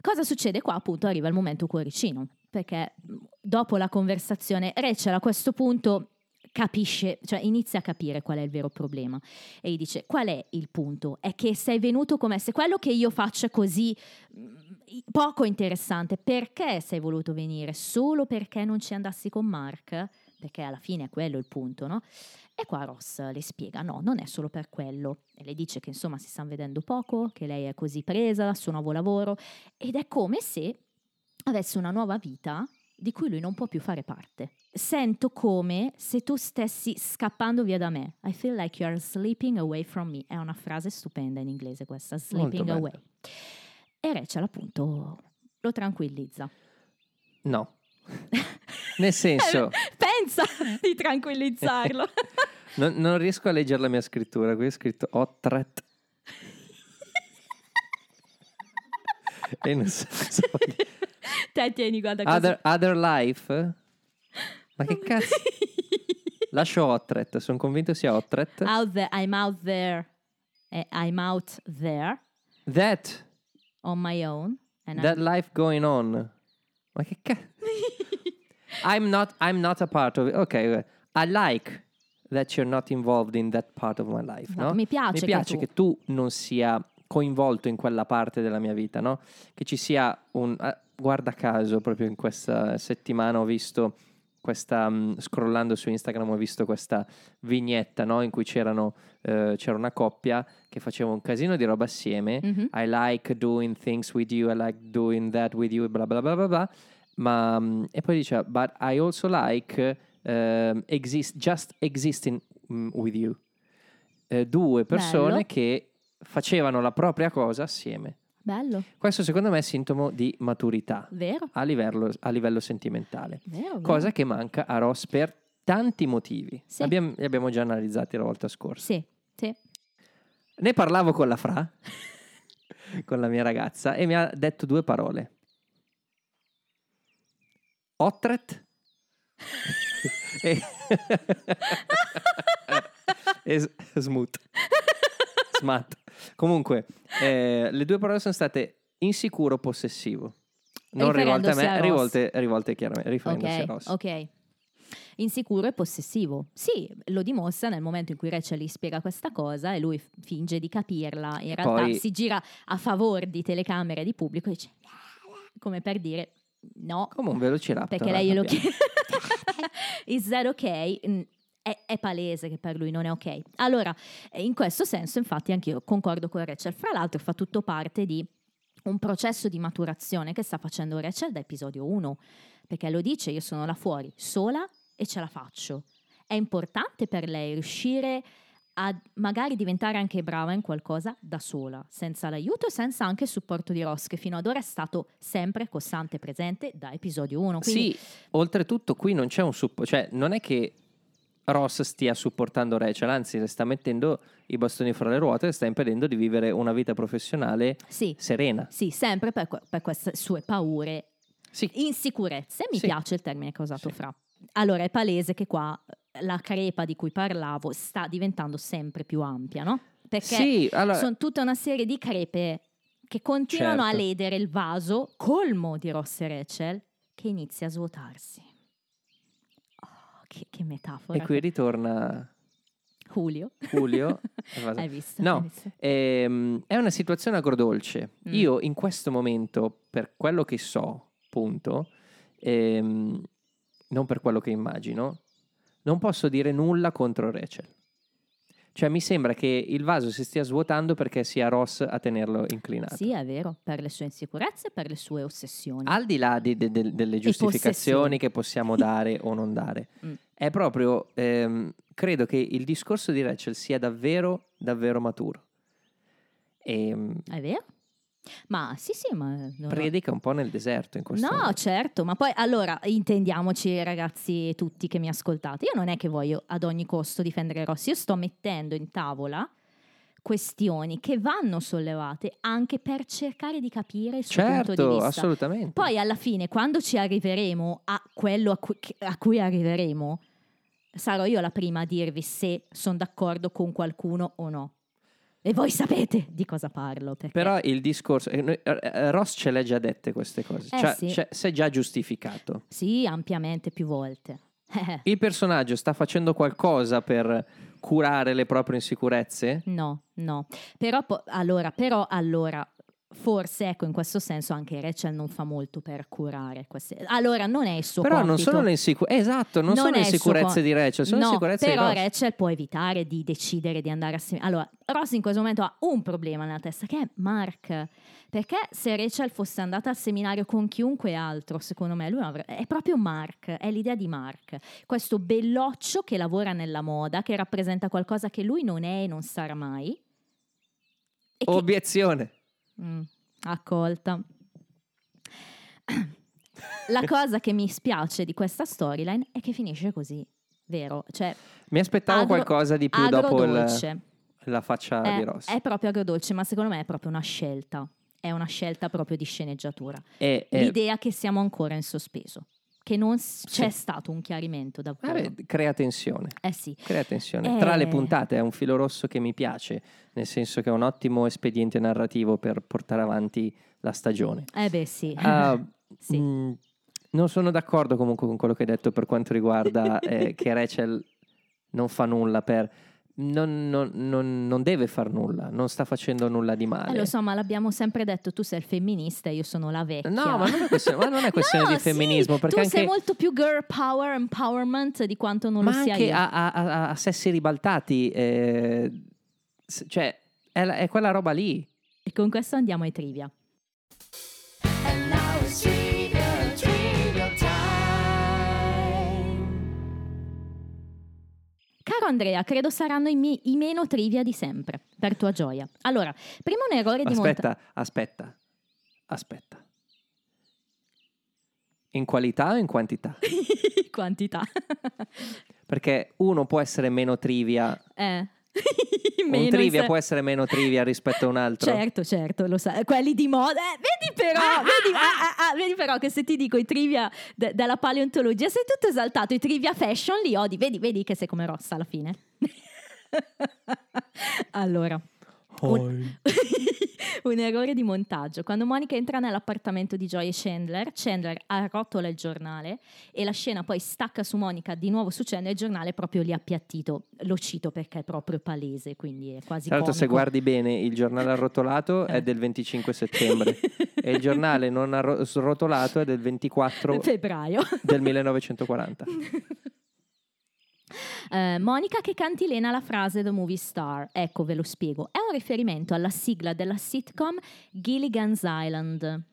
cosa succede qua? Appunto arriva il momento cuoricino, perché dopo la conversazione Rachel a questo punto capisce, cioè inizia a capire qual è il vero problema e gli dice qual è il punto? È che sei venuto come se quello che io faccio è così poco interessante, perché sei voluto venire? Solo perché non ci andassi con Mark? Perché alla fine è quello il punto, no? E qua Ross le spiega, no, non è solo per quello. E le dice che insomma si stanno vedendo poco, che lei è così presa dal suo nuovo lavoro ed è come se avesse una nuova vita di cui lui non può più fare parte. Sento come se tu stessi scappando via da me. I feel like you are slipping away from me. È una frase stupenda in inglese questa, bella. away. E Rachel appunto lo tranquillizza. No. *laughs* Nel senso, Pensa *laughs* di tranquillizzarlo. *laughs* non, non riesco a leggere la mia scrittura. Qui è scritto Otret. e non so voglia- *laughs* Te tieni, guarda. Other, other Life? Ma che cazzo? Lascio Otret, sono convinto sia Otret. Out there, I'm out there. Eh, I'm out there That, on my own. That I'm- life going on. Ma che cazzo? I'm not, I'm not a part of it. Ok, ok. I like that you're not involved in that part of my life, No, no? mi piace Mi che piace tu- che tu non sia coinvolto in quella parte della mia vita, no? Che ci sia un... ah, guarda caso, proprio in questa settimana ho visto questa... mm, scrollando su Instagram ho visto questa vignetta, no? In cui c'erano, eh, c'era una coppia che faceva un casino di roba assieme. Mhm. I like doing things with you, I like doing that with you, bla bla bla bla bla. Ma, mm, e poi diceva, but I also like um, exist, just existing mm, with you. Eh, due persone Bello. che facevano la propria cosa assieme. Bello, Questo secondo me è sintomo di maturità vero? a livello, a livello sentimentale, Vero, vero. cosa che manca a Ross per tanti motivi. Sì. Abbiamo- li abbiamo già analizzati la volta scorsa. Sì, sì. Ne parlavo con la Fra, *laughs* con la mia ragazza, e mi ha detto due parole. Otret *laughs* e, e smut. Smat. Comunque, eh, le due parole sono state insicuro possessivo. Non rivolte a a me, Ross. rivolte, rivolte chiaramente, riferendosi a Ok, Ross. ok. Insicuro e possessivo. Sì, lo dimostra nel momento in cui Rachel gli spiega questa cosa e lui finge di capirla. In realtà Poi- si gira a favore di telecamere e di pubblico e dice come per dire no, Come un velociraptor. perché lei glielo arrabbiato. chiede. *laughs* Is that ok? È, è palese che per lui non è ok. Allora, eh, in questo senso, infatti, anch'io concordo con Rachel. Fra l'altro, fa tutto parte di un processo di maturazione che sta facendo Rachel da episodio 1, perché lo dice, io sono là fuori, sola e ce la faccio. È importante per lei riuscire a magari diventare anche brava in qualcosa da sola, senza l'aiuto e senza anche il supporto di Ross, che fino ad ora è stato sempre costante e presente da episodio 1. Quindi Sì, oltretutto qui non c'è un supporto, cioè non è che Ross stia supportando Rachel, anzi le sta mettendo i bastoni fra le ruote e sta impedendo di vivere una vita professionale sì, serena. sì, sempre per, per queste sue paure, Sì. insicurezze, mi Sì. piace il termine che ho usato Sì. fra. Allora è palese che qua la crepa di cui parlavo sta diventando sempre più ampia, no? Perché Sì, allora, sono tutta una serie di crepe che continuano a Certo. ledere il vaso colmo di Ross e Rachel che inizia a svuotarsi. Oh, che, che metafora. e qui ritorna Julio. Julio. *laughs* Hai visto? No, Hai visto? Ehm, è una situazione agrodolce. Mm. Io in questo momento, per quello che so, punto, ehm, non per quello che immagino, non posso dire nulla contro Rachel. Cioè mi sembra che il vaso si stia svuotando perché sia Ross a tenerlo inclinato. Sì, è vero, per le sue insicurezze e per le sue ossessioni. Al di là di- de- de- delle giustificazioni che possiamo *laughs* dare o non dare, Mm. è proprio, ehm, credo che il discorso di Rachel sia davvero, davvero maturo. E È vero? Ma sì, sì, ma... non- predica un po' nel deserto in questo No, momento. certo, ma poi allora intendiamoci ragazzi tutti che mi ascoltate, io non è che voglio ad ogni costo difendere Rossi, io sto mettendo in tavola questioni che vanno sollevate anche per cercare di capire il suo punto di Certo, vista. assolutamente. Poi alla fine, quando ci arriveremo a quello a cui, a cui arriveremo, sarò io la prima a dirvi se sono d'accordo con qualcuno o no. E voi sapete di cosa parlo. Perché... Però il discorso, eh, eh, eh, Ross ce le ha già dette queste cose, Eh, cioè, sì. cioè, si è già giustificato. Sì, ampiamente più volte. *laughs* Il personaggio sta facendo qualcosa per curare le proprie insicurezze? No, no. Però, po- allora, però, allora, forse, ecco, in questo senso anche Rachel non fa molto per curare queste... Allora, non è il suo Però non compito. sono le insicurezze, esatto, non, sono è le suo insicurezze com- di Rachel, sono no, insicurezze di però. Rachel può evitare di decidere di andare assieme. Allora, Ross in questo momento ha un problema nella testa che è Mark. Perché se Rachel fosse andata al seminario con chiunque altro, secondo me, lui non avrebbe- è proprio Mark, è l'idea di Mark. Questo belloccio che lavora nella moda, che rappresenta qualcosa che lui non è e non sarà mai. Obiezione. Mm, accolta. La cosa che mi spiace di questa storyline è che finisce così, vero? Cioè, Mi aspettavo agro- qualcosa di più dopo il- la faccia È, di Ross. è proprio agrodolce, ma secondo me è proprio una scelta. È una scelta proprio di sceneggiatura. E- L'idea che siamo ancora in sospeso, che non s- c'è Sì. stato un chiarimento davvero. Vabbè, crea tensione. Eh sì. Crea tensione. Eh. Tra le puntate è un filo rosso che mi piace, nel senso che è un ottimo espediente narrativo per portare avanti la stagione. Eh beh sì. Ah, *laughs* Sì. mm, non sono d'accordo comunque con quello che hai detto per quanto riguarda eh, *laughs* che Rachel non fa nulla per... Non, non- non- non deve far nulla, non sta facendo nulla di male. Eh, lo so, ma l'abbiamo sempre detto, tu sei il femminista e io sono la vecchia. No, ma non è questione, ma non è questione *laughs* No, di sì, femminismo, perché tu anche, sei molto più girl power, empowerment di quanto non ma lo sia anche io. a, a- a- a sessi ribaltati, eh, cioè è, è quella roba lì. E con questo andiamo ai trivia. And now it's trivia, Caro Andrea, credo saranno i, mi- i meno trivia di sempre, per tua gioia. Allora, prima un errore di. Aspetta, aspetta, aspetta. In qualità o in quantità? *laughs* Quantità. Perché uno può essere meno trivia, eh. Un Meno trivia se- può essere meno trivia rispetto a un altro. Certo, certo, lo sai. Quelli di moda. Eh, vedi però, vedi, ah, ah, ah, vedi però che se ti dico i trivia de- della paleontologia sei tutto esaltato. I trivia fashion li odi. Vedi, vedi che sei come rossa alla fine. *laughs* allora. Un, *laughs* un errore di montaggio. Quando Monica entra nell'appartamento di Joy e Chandler, Chandler arrotola il giornale e la scena poi stacca su Monica di nuovo su Chandler e il giornale è proprio lì appiattito. Lo cito perché è proprio palese, quindi è quasi Tra l'altro, se guardi bene, il giornale arrotolato *laughs* è del 25 settembre e il giornale non arro- srotolato è del 24 febbraio. del 1940. *laughs* Eh, Monica che cantilena la frase The Movie Star. Ecco, ve lo spiego. È un riferimento alla sigla della sitcom Gilligan's Island.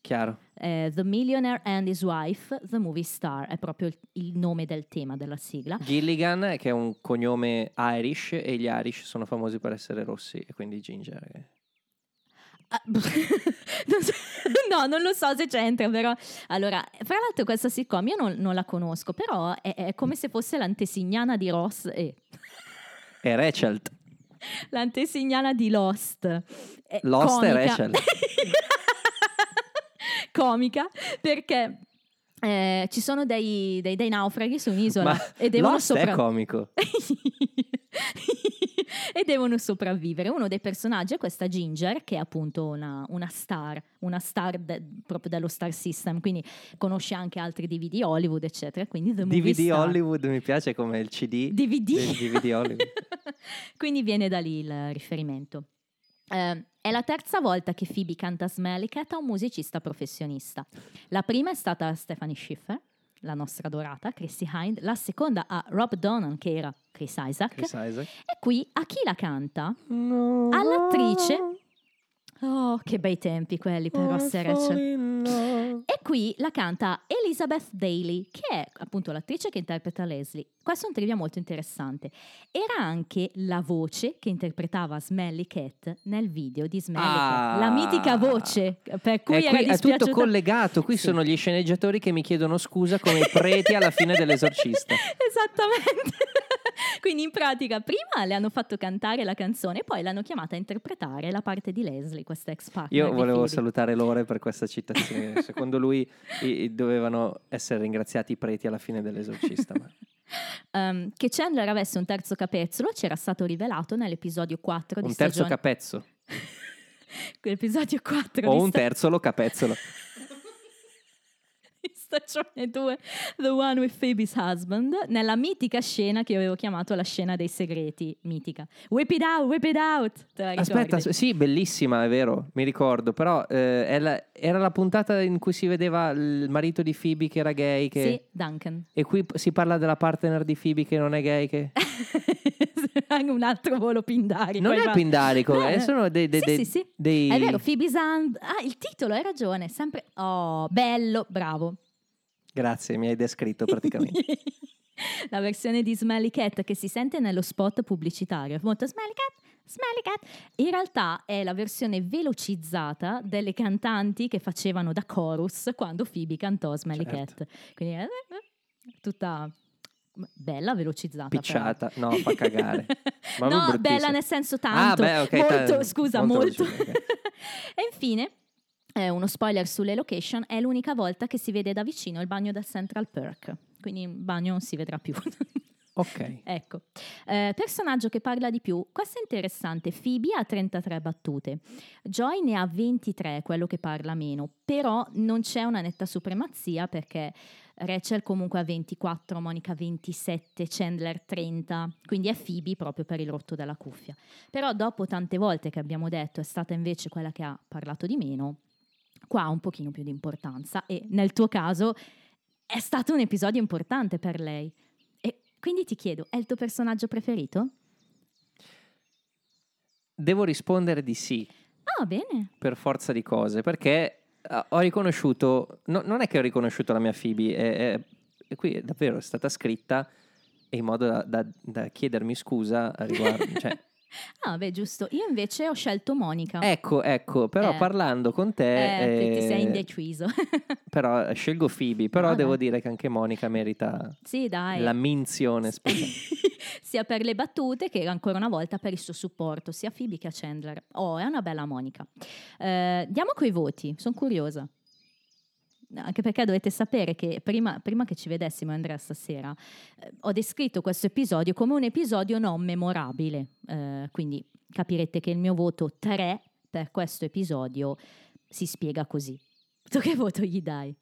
Chiaro. Eh, the Millionaire and His Wife, The Movie Star, è proprio il, il nome del tema della sigla. Gilligan, che è un cognome Irish, e gli Irish sono famosi per essere rossi, e quindi Ginger. eh. Ah, non so- *laughs* *laughs* no, non lo so se c'entra, però. Allora, fra l'altro, questa sitcom io non, non la conosco, però è, è come se fosse l'antesignana di Ross e *laughs* E Rachel. l'antesignana di Lost. È Lost e comica. Rachel. comica perché. eh, ci sono dei, dei- dei naufraghi su un'isola Ma e devono Lost è sopra- comico. *laughs* e devono sopravvivere. Uno dei personaggi è questa Ginger, che è appunto una, una star, una star de- proprio dello Star System, quindi conosce anche altri DVD Hollywood, eccetera. Quindi The DVD Star. Hollywood mi piace come il CD. DVD. DVD Hollywood. *laughs* quindi viene da lì il riferimento. Eh, è la terza volta che Phoebe canta Smelly Cat a un musicista professionista. La prima è stata Stephanie Schiffer, la nostra adorata, Chrissy Hind. La seconda a Rob Donan, che era Chris Isaac. Chris Isaac. E qui a chi la canta? All'attrice. Oh, che bei tempi quelli per Ross e Rachel. E qui la canta Elizabeth Daly, che è appunto l'attrice che interpreta Leslie. Questo è un trivia molto interessante. Era anche la voce che interpretava Smelly Cat nel video di Smelly Ah. Cat. La mitica voce per cui Eh, era qui è tutto collegato. Qui Sì. sono gli sceneggiatori che mi chiedono scusa come i preti alla fine dell'esorcista. *laughs* Esattamente. *laughs* Quindi in pratica prima le hanno fatto cantare la canzone e poi l'hanno chiamata a interpretare la parte di Leslie, questa ex partner Io volevo salutare Lore per questa citazione. *laughs* Secondo lui i- i- dovevano essere ringraziati i preti alla fine dell'esorcista. ma- Ehm, che Chandler avesse un terzo capezzolo ci era stato rivelato nell'episodio 4 di Un terzo stagione capezzo. *laughs* l'episodio 4 O un sta- terzolo capezzolo. *laughs* stagione 2 The One with Phoebe's Husband nella mitica scena che io avevo chiamato la scena dei segreti mitica Whip it out, whip it out Aspetta, sì, bellissima, è vero, mi ricordo, però eh, la- era la puntata in cui si vedeva il marito di Phoebe che era gay che- sì, Duncan e qui si parla della partner di Phoebe che non è gay che... *laughs* anche un altro volo pindarico Non è esatto. pindarico, No, eh, sono dei- dei- sì, dei- sì, sì. dei- È vero, Phoebe's Hand. Ah, il titolo, hai ragione. Sempre. Oh, bello, bravo. Grazie, mi hai descritto praticamente. *laughs* La versione di Smelly Cat che si sente nello spot pubblicitario. Molto Smelly Cat, Smelly Cat. In realtà è la versione velocizzata delle cantanti che facevano da chorus quando Phoebe cantò Smelly Certo. Cat. Quindi è tutta bella velocizzata. però. Picciata, no, fa cagare. *laughs* No, bella nel senso tanto. Ah, beh, ok, molto, ta- scusa, molto molto. *laughs* e infine, eh, uno spoiler sulle location, è l'unica volta che si vede da vicino il bagno del Central Perk. Quindi in bagno non si vedrà più. *laughs* Ok. ecco, Eh, personaggio che parla di più. Questo è interessante. Phoebe ha 33 battute, Joy ne ha 23, quello che parla meno. Però non c'è una netta supremazia perché Rachel comunque ha 24, Monica 27, Chandler 30. Quindi è Phoebe proprio per il rotto della cuffia. Però dopo tante volte che abbiamo detto è stata invece quella che ha parlato di meno, qua ha un pochino più di importanza e nel tuo caso è stato un episodio importante per lei. E quindi ti chiedo, è il tuo personaggio preferito? Devo rispondere di sì, Ah, bene. per forza di cose, perché eh, ho riconosciuto, no- non è che ho riconosciuto la mia Phoebe, è, è- è qui è davvero stata scritta in modo da, da- da chiedermi scusa riguardo. cioè, Ah, beh, giusto. Io invece ho scelto Monica. ecco, ecco, però Eh. parlando con te... Eh, che ti sei eh, indeciso. *laughs* però eh, scelgo Phoebe, però No, devo dai. dire che anche Monica merita sì, dai. la minzione speciale. *laughs* sia per le battute che ancora una volta per il suo supporto, sia a Phoebe che a Chandler. Oh, è una bella Monica. Eh, diamo coi voti, sono curiosa. Anche perché dovete sapere che prima, prima che ci vedessimo Andrea stasera, eh, ho descritto questo episodio come un episodio non memorabile. Eh, quindi capirete che il mio voto 3 per questo episodio si spiega così. Tu che voto gli dai?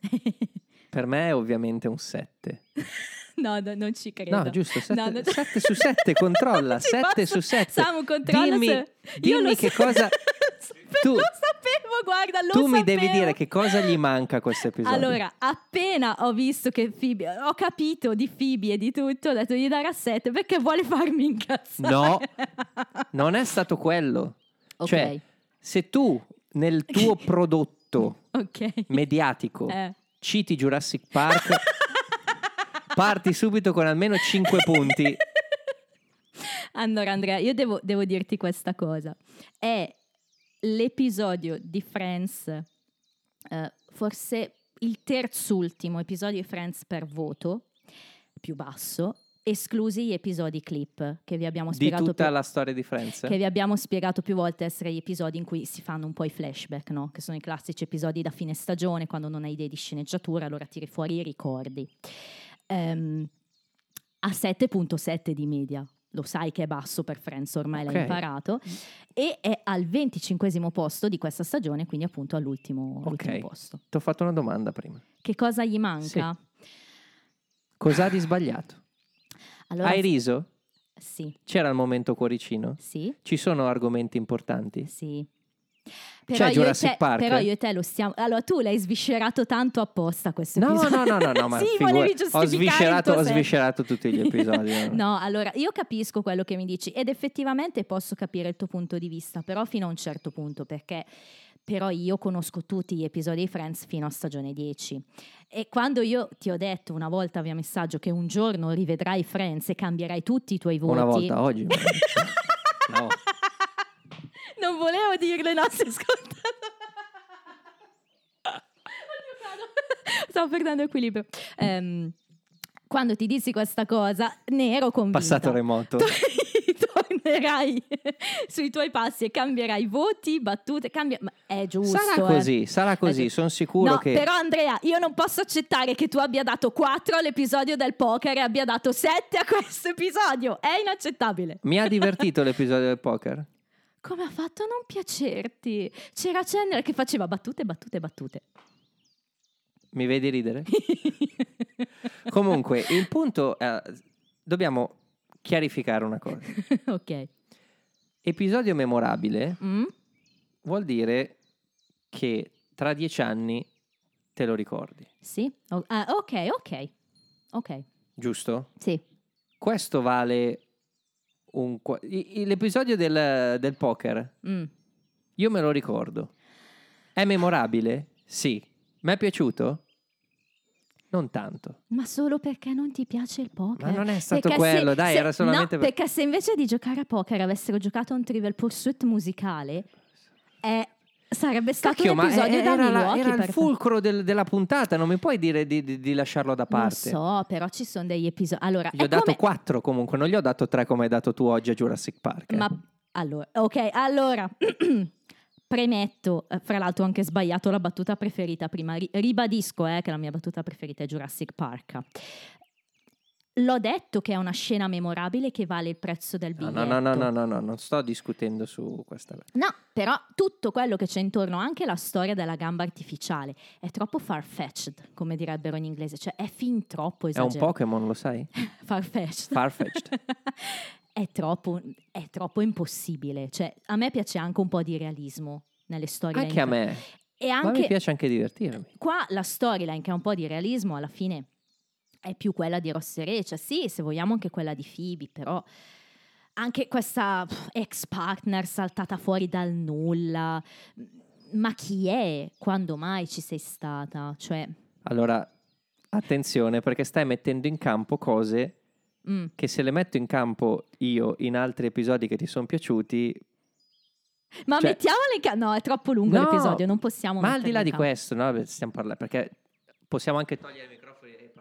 *laughs* per me è ovviamente un 7. *laughs* no, no, non ci credo. No, giusto, 7, No, no. su 7, *laughs* controlla, Non ci 7 posso- su 7. Samu, controlla dimmi, se- dimmi che so- cosa... tu- lo sapevo, guarda, lo tu mi sapevo. devi dire che cosa gli manca a questo episodio. Allora, appena ho visto che Phoebe, ho capito di Phoebe e di tutto, ho detto di dare a 7 perché vuole farmi incazzare. No, *laughs* non è stato quello. Ok. Cioè, se tu nel tuo *laughs* prodotto Ok. mediatico Eh. citi Jurassic Park, parti subito con almeno 5 punti. *laughs* Allora Andrea, io devo, devo dirti questa cosa. È l'episodio di Friends, eh, forse il terzultimo episodio di Friends per voto, più basso, esclusi gli episodi clip che vi abbiamo Di spiegato tutta più- la storia di Friends. che vi abbiamo spiegato più volte essere gli episodi in cui si fanno un po' i flashback, no? Che sono i classici episodi da fine stagione, quando non hai idee di sceneggiatura, allora tiri fuori i ricordi. Ehm, a 7.7 di media. Lo sai che è basso per Friends, ormai Ok. l'hai imparato. E è al 25 posto di questa stagione, quindi appunto all'ultimo, all'ultimo Ok. posto. Ti ho fatto una domanda prima. Che cosa gli manca? Cos'ha di sbagliato? Allora, Hai riso? Sì, C'era il momento cuoricino? sì, Ci sono argomenti importanti? sì. Però io, e Jurassic te, però io e te lo stiamo. Allora, tu l'hai sviscerato tanto apposta questo No, episodio. no, no, no, no, *laughs* ma sì, figura- ho sviscerato, ho sviscerato tutti gli episodi. no? *laughs* No, allora io capisco quello che mi dici ed effettivamente posso capire il tuo punto di vista, però fino a un certo punto, perché però io conosco tutti gli episodi di Friends fino a stagione 10. E quando io ti ho detto una volta via messaggio che un giorno rivedrai Friends e cambierai tutti i tuoi voti. Una volta oggi. *laughs* No. Non volevo dirlo ai nostri ascoltatori. Stavo perdendo equilibrio. Ehm, quando ti dissi questa cosa, ne ero convinta. Passato remoto. *laughs* Tornerai sui tuoi passi e cambierai voti, battute, cambia... ma è giusto. Sarà eh. così, sarà così, giusto. sono sicuro No, che... però Andrea, io non posso accettare che tu abbia dato 4 all'episodio del poker e abbia dato 7 a questo episodio. È inaccettabile. Mi ha *laughs* divertito l'episodio del poker? Come ha fatto a non piacerti? C'era Chandler che faceva battute, battute, battute. Mi vedi ridere? *laughs* Comunque, il punto è... Dobbiamo chiarificare una cosa. *laughs* ok. Episodio memorabile Mm? vuol dire che tra dieci anni te lo ricordi, Sì? O- ah, ok, ok. Ok, giusto? sì. Questo vale un... L'episodio del, del poker, Mm. io me lo ricordo. È memorabile? Sì. Mi è piaciuto? Non tanto. Ma solo perché non ti piace il poker? Ma non è stato Perché quello, se- dai, se- era solamente No, per- perché se invece di giocare a poker avessero giocato a un Trivial Pursuit musicale, eh, sarebbe stato Cacchio, un episodio da era, la- Milwaukee. era il per- fulcro del- della puntata, non mi puoi dire di, di- di lasciarlo da Lo parte. so, però ci sono degli episodi... Allora, Gli ho dato come- 4 comunque, non gli ho dato 3 come hai dato tu oggi a Jurassic Park. eh. Ma allora, ok, allora *clears throat* premetto, eh, fra l'altro ho anche sbagliato la battuta preferita prima, ri- ribadisco eh, che la mia battuta preferita è Jurassic Park. L'ho detto che è una scena memorabile che vale il prezzo del No, biglietto. no, no, no, no, no, non sto discutendo su questa. No, però tutto quello che c'è intorno, anche la storia della gamba artificiale, è troppo far-fetched, come direbbero in inglese, cioè è fin troppo È un esagerato. Pokémon, lo sai? *laughs* Far-fetched. Farfetched. *laughs* è, troppo, è troppo impossibile. Cioè, a me piace anche un po' di realismo nelle storyline. Anche a me. E Ma mi anche piace anche divertirmi. qua la storyline che ha un po' di realismo alla fine è più quella di Ross Rachel. Sì, se vogliamo anche quella di Phoebe, però anche questa ex partner saltata fuori dal nulla. Ma chi è? Quando mai ci sei stata? Cioè, Allora, attenzione perché stai mettendo in campo cose mm, che se le metto in campo io in altri episodi che ti sono piaciuti... ma Cioè- mettiamole in ca- No, è troppo lungo No, l'episodio, non possiamo Ma al di là di campo. questo, no? Stiamo parlando perché possiamo anche togliere i microfoni e parlare.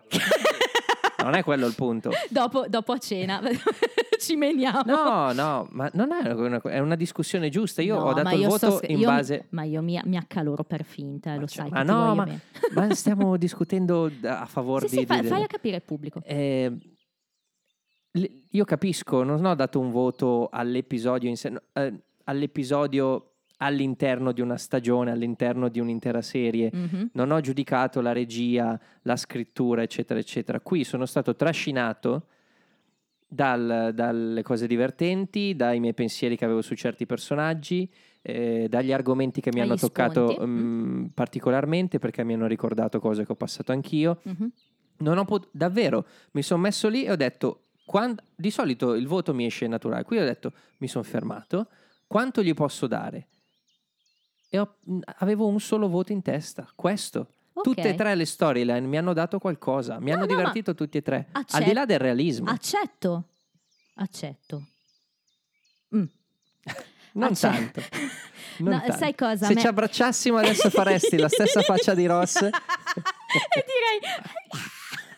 *laughs* non è quello il punto. Dopo, dopo a cena *laughs* ci meniamo. No, no, ma non è una, è una discussione giusta. Io No, ho dato ma il voto sto- in io base... ma io mi, mi accaloro per finta, eh, lo cioè, sai. ma che ti no, ma, ma stiamo *laughs* discutendo a favore Sì, di... sì, fa- di- fai a capire il pubblico. Eh, io capisco, non ho dato un voto all'episodio in sé, eh, all'episodio all'interno di una stagione, all'interno di un'intera serie. Mhm. Non ho giudicato la regia, la scrittura, eccetera, eccetera. Qui sono stato trascinato dal- dalle cose divertenti, dai miei pensieri che avevo su certi personaggi, eh, dagli argomenti che mi Dagli hanno toccato mm, particolarmente perché mi hanno ricordato cose che ho passato anch'io. Mhm. Non ho pot- davvero, mi sono messo lì e ho detto, quan- di solito il voto mi esce naturale, qui ho detto, mi sono fermato, quanto gli posso dare? E ho- avevo un solo voto in testa, questo. Ok. Tutte e tre le storyline mi hanno dato qualcosa, mi No, hanno no, divertito tutti e tre, al Accetto. di là del realismo. Accetto. Accetto. Mm. *laughs* non acce- tanto. *laughs* non No, tanto. sai cosa? Se Me- ci abbracciassimo adesso faresti la stessa *laughs* faccia di Ross. e direi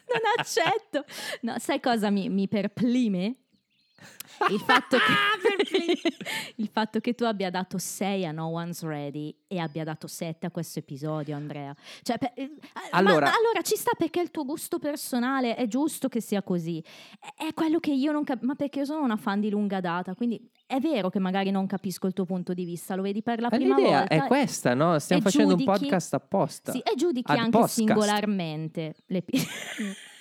non accetto. No, sai cosa mi, mi perplime? Il fatto, che, *laughs* il fatto che tu abbia dato 6 a No One's Ready e abbia dato 7 a questo episodio, Andrea. Cioè, per- eh, Allora- ma allora ci sta perché il tuo gusto personale, è giusto che sia così. È, è quello che io non capisco, ma perché io sono una fan di lunga data, quindi è vero che magari non capisco il tuo punto di vista, lo vedi per la Ma prima L'idea volta. è questa, no? Stiamo facendo un giudichi- podcast apposta. Sì, e giudichi Ad anche podcast. singolarmente l'epi- *laughs*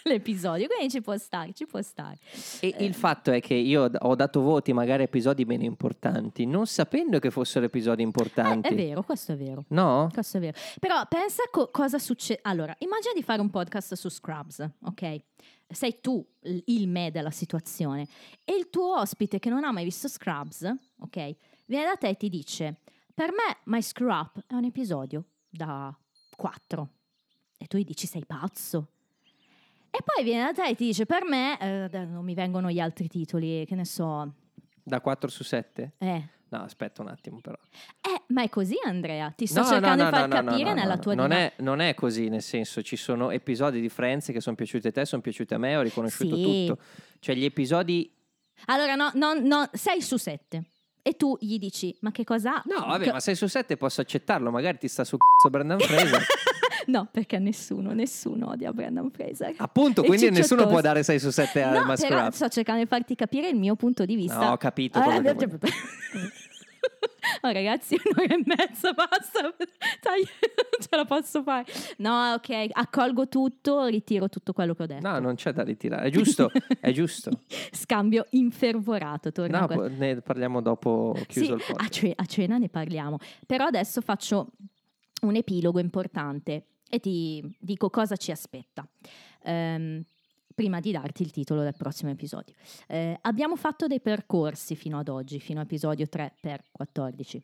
l'episodio, quindi ci può stare, ci può stare. E Eh. il fatto è che io ho dato voti magari a episodi meno importanti, non sapendo che fossero episodi Eh, importanti. è vero, questo è vero. No? Questo è vero. Però pensa co- cosa succede. Allora, immagina di fare un podcast su Scrubs, ok? Sei tu il me della situazione e il tuo ospite che non ha mai visto Scrubs, ok? Viene da te e ti dice: Per me, My Screw Up è un episodio da 4. E tu gli dici: Sei pazzo. E poi viene da te e ti dice: Per me, eh, non mi vengono gli altri titoli, che ne so. Da 4 su 7? Eh. No, aspetta un attimo però. Eh, ma è così, Andrea. Ti sto No, cercando no, di far no, no, no, capire nella tua non è, non è così, nel senso, ci sono episodi di Friends che sono piaciuti a te, sono piaciuti a me, ho riconosciuto Sì. tutto. Cioè gli episodi... Allora, no, no, no, 6 su 7. E tu gli dici, ma che cosa ha? No, vabbè, Che- ma 6 su 7 posso accettarlo, magari ti sta su c***o Brandon Fraser. *laughs* *laughs* No, perché nessuno, nessuno odia Brandon Fraser. Appunto, quindi Ciccio nessuno può dare 6 su 7 a No, Rap. sto cercando di farti capire il mio punto di vista. No, ho capito Eh, *laughs* Oh, ragazzi, un'ora e mezza, basta. *laughs* Dai, non ce la posso fare. No, ok, accolgo tutto, ritiro tutto quello che ho detto. No, non c'è da ritirare. È giusto, è giusto. Scambio infervorato. torna No, a que- po- ne parliamo dopo chiuso Sì, il a, podcast. ce- a cena ne parliamo. Però adesso faccio un epilogo importante e ti dico cosa ci aspetta. Ehm, prima di darti il titolo del prossimo episodio. Eh, abbiamo fatto dei percorsi fino ad oggi, fino a episodio 3 per 14.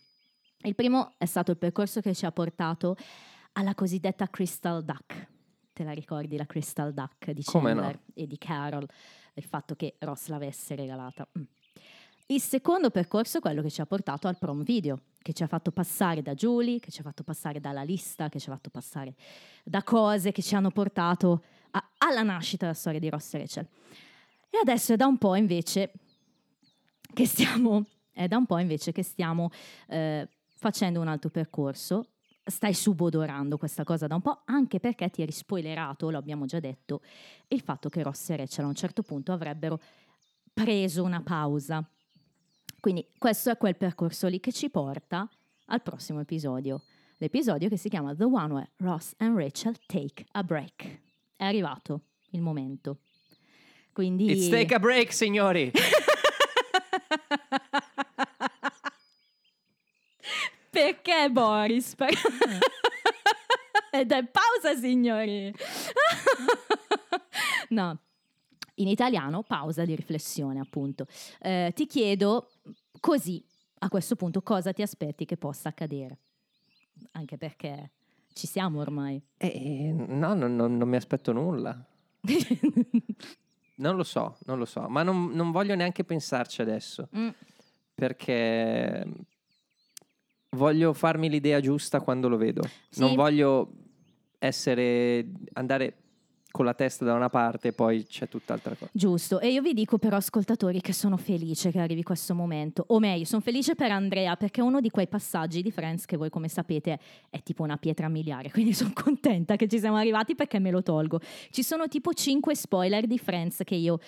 Il primo è stato il percorso che ci ha portato alla cosiddetta Crystal Duck. Te la ricordi la Crystal Duck di Chandler no? e di Carol? Il fatto che Ross l'avesse regalata. Mm. Il secondo percorso è quello che ci ha portato al prom video, che ci ha fatto passare da Julie, che ci ha fatto passare dalla lista, che ci ha fatto passare da cose che ci hanno portato a- alla nascita della storia di Ross e Rachel. E adesso è da un po' invece che stiamo, invece che stiamo eh, facendo un altro percorso. Stai subodorando questa cosa da un po', anche perché ti eri spoilerato, lo abbiamo già detto, il fatto che Ross e Rachel a un certo punto avrebbero preso una pausa. Quindi questo è quel percorso lì che ci porta al prossimo episodio. L'episodio che si chiama The One Where Ross and Rachel Take a Break. È arrivato il momento. Quindi... It's take a break, signori. *laughs* Perché Boris? *laughs* Ed è pausa, signori. *laughs* no, in italiano pausa di riflessione, appunto. Eh, ti chiedo così, a questo punto, cosa ti aspetti che possa accadere? Anche perché ci siamo ormai. Eh, no, non, non- non mi aspetto nulla. *laughs* Non lo so, non lo so, ma non, non voglio neanche pensarci adesso, Mm. perché voglio farmi l'idea giusta quando lo vedo. Sì. Non voglio essere, andare con la testa da una parte e poi c'è tutt'altra cosa. Giusto, e io vi dico però ascoltatori che sono felice che arrivi questo momento, o meglio, sono felice per Andrea perché è uno di quei passaggi di Friends che voi come sapete è tipo una pietra miliare, *laughs* quindi sono contenta che ci siamo arrivati perché me lo tolgo. Ci sono tipo 5 spoiler di Friends che io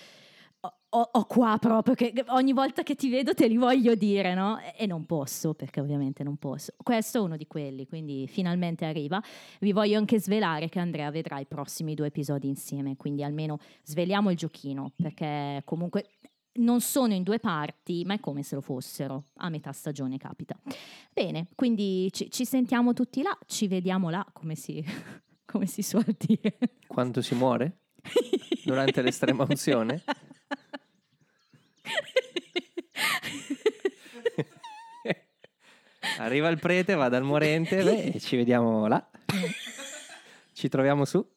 ho, ho- qua proprio, che ogni volta che ti vedo te li voglio dire, no? E- E non posso, perché ovviamente non posso. Questo è uno di quelli, quindi finalmente arriva. Vi voglio anche svelare che Andrea vedrà i prossimi due episodi insieme, quindi almeno sveliamo il giochino, perché comunque non sono in due parti, ma è come se lo fossero. A metà stagione capita. Bene, quindi ci, ci sentiamo tutti là, ci vediamo là, come si, *laughs* come si suol dire. Quando si muore? *laughs* Durante l'estrema unzione? *laughs* Arriva il prete, va dal morente e ci vediamo là. Ci troviamo su.